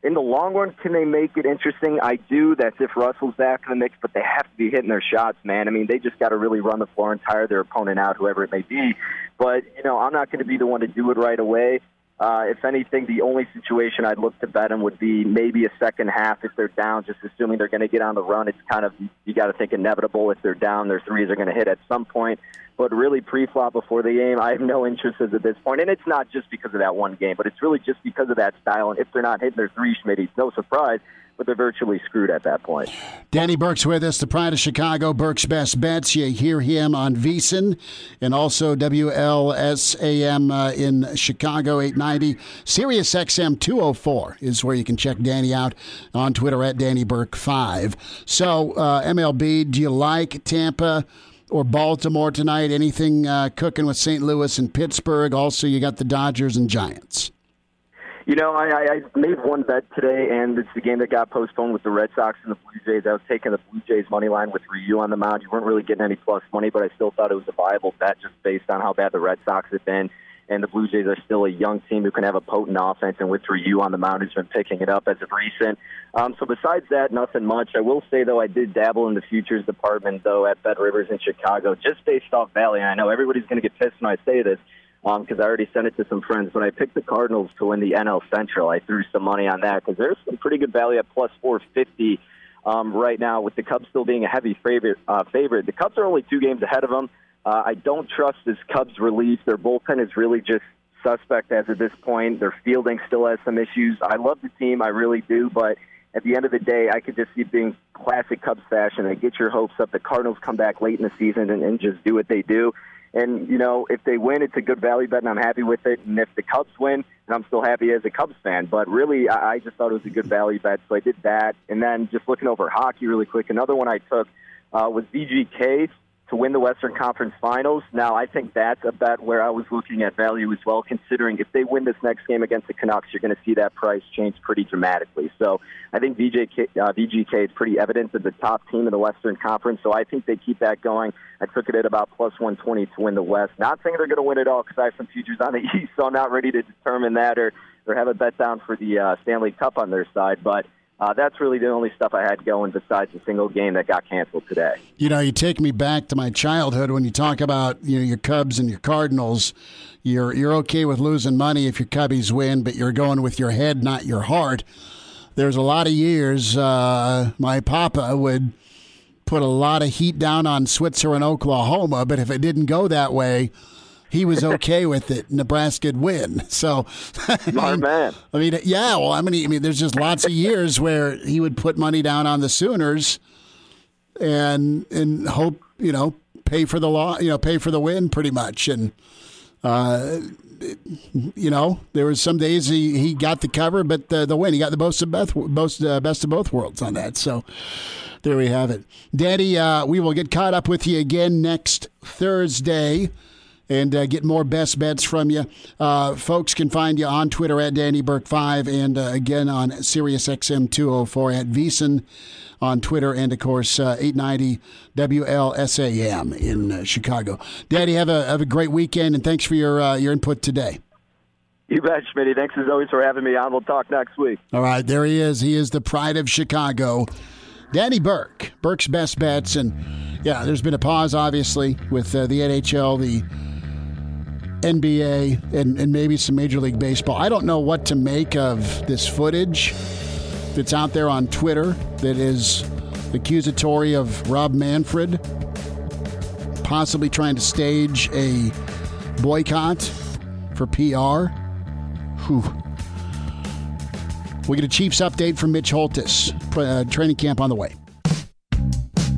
in the long run, can they make it interesting? I do. That's if Russell's back in the mix, but they have to be hitting their shots, man. I mean, they just got to really run the floor and tire their opponent out, whoever it may be. But, you know, I'm not going to be the one to do it right away. Uh, if anything, the only situation I'd look to bet them would be maybe a second half if they're down, just assuming they're going to get on the run. It's kind of, you got to think inevitable. If they're down, their threes are going to hit at some point. But really, pre flop before the game, I have no interest at this point. And it's not just because of that one game, but it's really just because of that style. And if they're not hitting their three, Schmitz, it's no surprise but they're virtually screwed at that point. Danny Burke's with us, the pride of Chicago, Burke's Best Bets. You hear him on VSiN and also WLSAM uh, in Chicago 890. Sirius XM 204 is where you can check Danny out on Twitter at Danny Burke 5. So, uh, MLB, do you like Tampa? Or Baltimore tonight? Anything uh, cooking with St. Louis and Pittsburgh? Also, you got the Dodgers and Giants. You know, I, I made one bet today, and it's the game that got postponed with the Red Sox and the Blue Jays. I was taking the Blue Jays money line with Ryu on the mound. You weren't really getting any plus money, but I still thought it was a viable bet just based on how bad the Red Sox had been. And the Blue Jays are still a young team who can have a potent offense, and with Ryu on the mound, who's been picking it up as of recent. Um, so besides that, nothing much. I will say though, I did dabble in the futures department though at Bet Rivers in Chicago, just based off Valley. And I know everybody's going to get pissed when I say this because um, I already sent it to some friends. But I picked the Cardinals to win the NL Central. I threw some money on that because there's some pretty good value at plus 450 um, right now, with the Cubs still being a heavy favorite. Uh, favorite. The Cubs are only two games ahead of them. Uh, I don't trust this Cubs relief. Their bullpen is really just suspect as of this point. Their fielding still has some issues. I love the team, I really do, but at the end of the day, I could just see being classic Cubs fashion. They get your hopes up. The Cardinals come back late in the season and, and just do what they do. And, you know, if they win, it's a good value bet, and I'm happy with it. And if the Cubs win, and I'm still happy as a Cubs fan. But really, I, I just thought it was a good value bet, so I did that. And then just looking over hockey really quick, another one I took uh, was VGK to win the Western Conference Finals. Now, I think that's a bet where I was looking at value as well, considering if they win this next game against the Canucks, you're going to see that price change pretty dramatically. So I think VJK, uh, VGK is pretty evident as the top team in the Western Conference, so I think they keep that going. I took it at about plus 120 to win the West. Not saying they're going to win it all because I have some futures on the East, so I'm not ready to determine that or, or have a bet down for the uh, Stanley Cup on their side, but uh, that's really the only stuff I had going besides a single game that got canceled today. You know, you take me back to my childhood when you talk about you know your Cubs and your Cardinals. You're you're okay with losing money if your Cubbies win, but you're going with your head, not your heart. There's a lot of years uh, my papa would put a lot of heat down on Switzer and Oklahoma, but if it didn't go that way, he was okay with it. Nebraska'd win. So, I mean, man. I mean, yeah. Well, I mean, I mean, there's just lots of years where he would put money down on the Sooners, and and hope you know pay for the law, you know, pay for the win, pretty much. And uh, you know, there was some days he, he got the cover, but the, the win, he got the most of both, most uh, best of both worlds on that. So there we have it, Danny. Uh, we will get caught up with you again next Thursday and uh, get more best bets from you. Uh, folks can find you on Twitter at Danny Burke 5 and uh, again on SiriusXM 204 at VSiN on Twitter and, of course, uh, 890 WLSAM in uh, Chicago. Danny, have a, have a great weekend and thanks for your, uh, your input today. You bet, Schmitty. Thanks as always for having me on. We'll talk next week. All right, there he is. He is the pride of Chicago. Danny Burke, Burke's best bets. And yeah, there's been a pause, obviously, with the NHL, the NBA and, and maybe some Major League Baseball. I don't know what to make of this footage that's out there on Twitter that is accusatory of Rob Manfred possibly trying to stage a boycott for PR. Whew. We get a Chiefs update from Mitch Holthus. Uh, training camp on the way.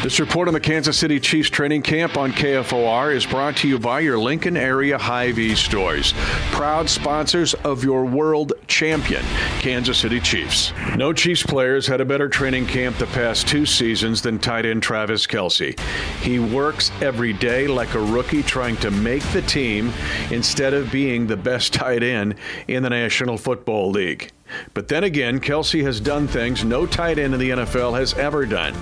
This report on the Kansas City Chiefs training camp on KFOR is brought to you by your Lincoln area Hy-Vee stores, proud sponsors of your world champion, Kansas City Chiefs. No Chiefs players had a better training camp the past two seasons than tight end Travis Kelce. He works every day like a rookie trying to make the team instead of being the best tight end in the National Football League. But then again, Kelce has done things no tight end in the NFL has ever done.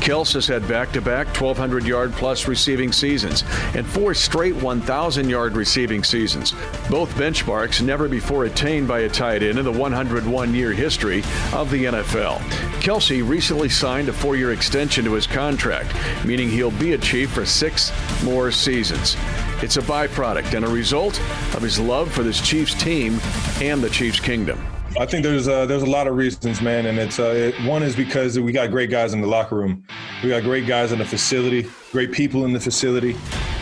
Kelce has had back to back 1,200 yard plus receiving seasons and four straight 1,000 yard receiving seasons, both benchmarks never before attained by a tight end in the 101 year history of the NFL. Kelce recently signed a four year extension to his contract, meaning he'll be a Chief for six more seasons. It's a byproduct and a result of his love for this Chiefs team and the Chiefs kingdom. I think there's uh, there's a lot of reasons, man, and it's uh, it, one is because we got great guys in the locker room, we got great guys in the facility, great people in the facility,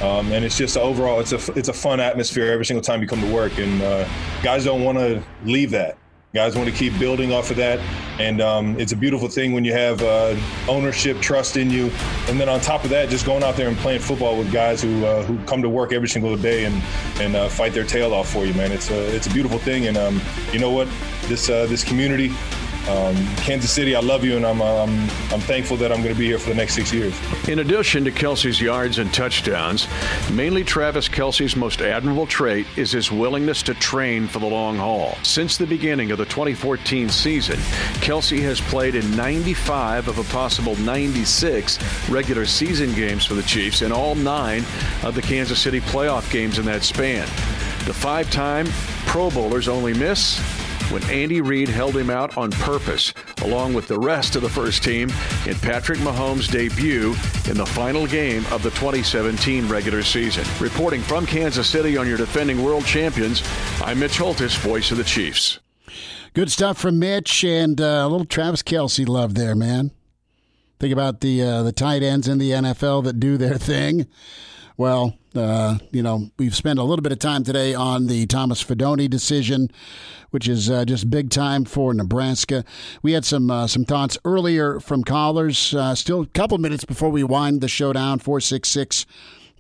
um, and it's just overall it's a it's a fun atmosphere every single time you come to work, and uh, guys don't want to leave that. Guys want to keep building off of that, and um, it's a beautiful thing when you have uh, ownership, trust in you, and then on top of that, just going out there and playing football with guys who uh, who come to work every single day and and fight their tail off for you, man. It's a it's a beautiful thing, and um, you know what, this uh, this community. Um, Kansas City, I love you, and I'm, I'm, I'm thankful that I'm going to be here for the next six years. In addition to Kelce's yards and touchdowns, mainly Travis Kelce's most admirable trait is his willingness to train for the long haul. Since the beginning of the 2014 season, Kelce has played in 95 of a possible 96 regular season games for the Chiefs and all nine of the Kansas City playoff games in that span. The five time Pro Bowlers only miss when Andy Reid held him out on purpose, along with the rest of the first team, in Patrick Mahomes' debut in the final game of the 2017 regular season. Reporting from Kansas City on your defending world champions, I'm Mitch Holthus, voice of the Chiefs. Good stuff from Mitch and uh, a little Travis Kelce love there, man. Think about the uh, the tight ends in the NFL that do their thing. Well, Uh, you know, we've spent a little bit of time today on the Thomas Fidone decision, which is uh, just big time for Nebraska. We had some uh, some thoughts earlier from callers. Uh, still a couple minutes before we wind the show down. Four six six.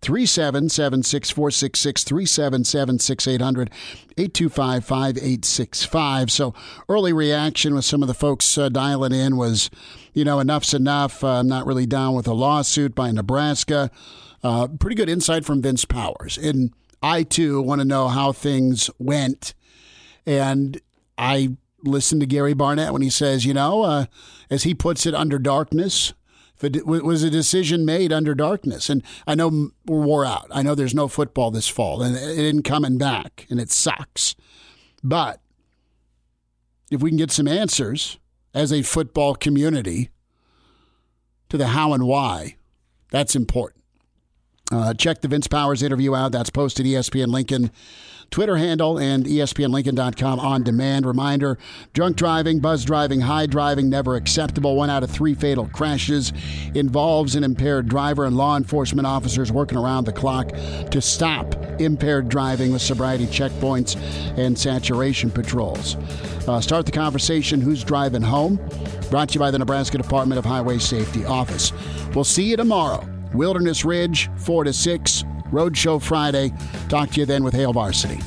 3776 466 377 6800 825 5865. So, early reaction with some of the folks uh, dialing in was, you know, enough's enough. Uh, I'm not really down with a lawsuit by Nebraska. Uh, pretty good insight from Vince Powers. And I, too, want to know how things went. And I listened to Gary Barnett when he says, you know, uh, as he puts it, under darkness, if it was a decision made under darkness. And I know we're wore out. I know there's no football this fall, and it isn't coming back, and it sucks. But if we can get some answers as a football community to the how and why, that's important. Uh, check the Vince Powers interview out. That's posted ESPN Lincoln Twitter handle and ESPNLincoln.com on demand. Reminder drunk driving, buzz driving, high driving, never acceptable. One out of three fatal crashes involves an impaired driver, and law enforcement officers working around the clock to stop impaired driving with sobriety checkpoints and saturation patrols. Uh, start the conversation Who's Driving Home? Brought to you by the Nebraska Department of Highway Safety Office. We'll see you tomorrow. Wilderness Ridge, 4 to 6, Roadshow Friday. Talk to you then with Hail Varsity.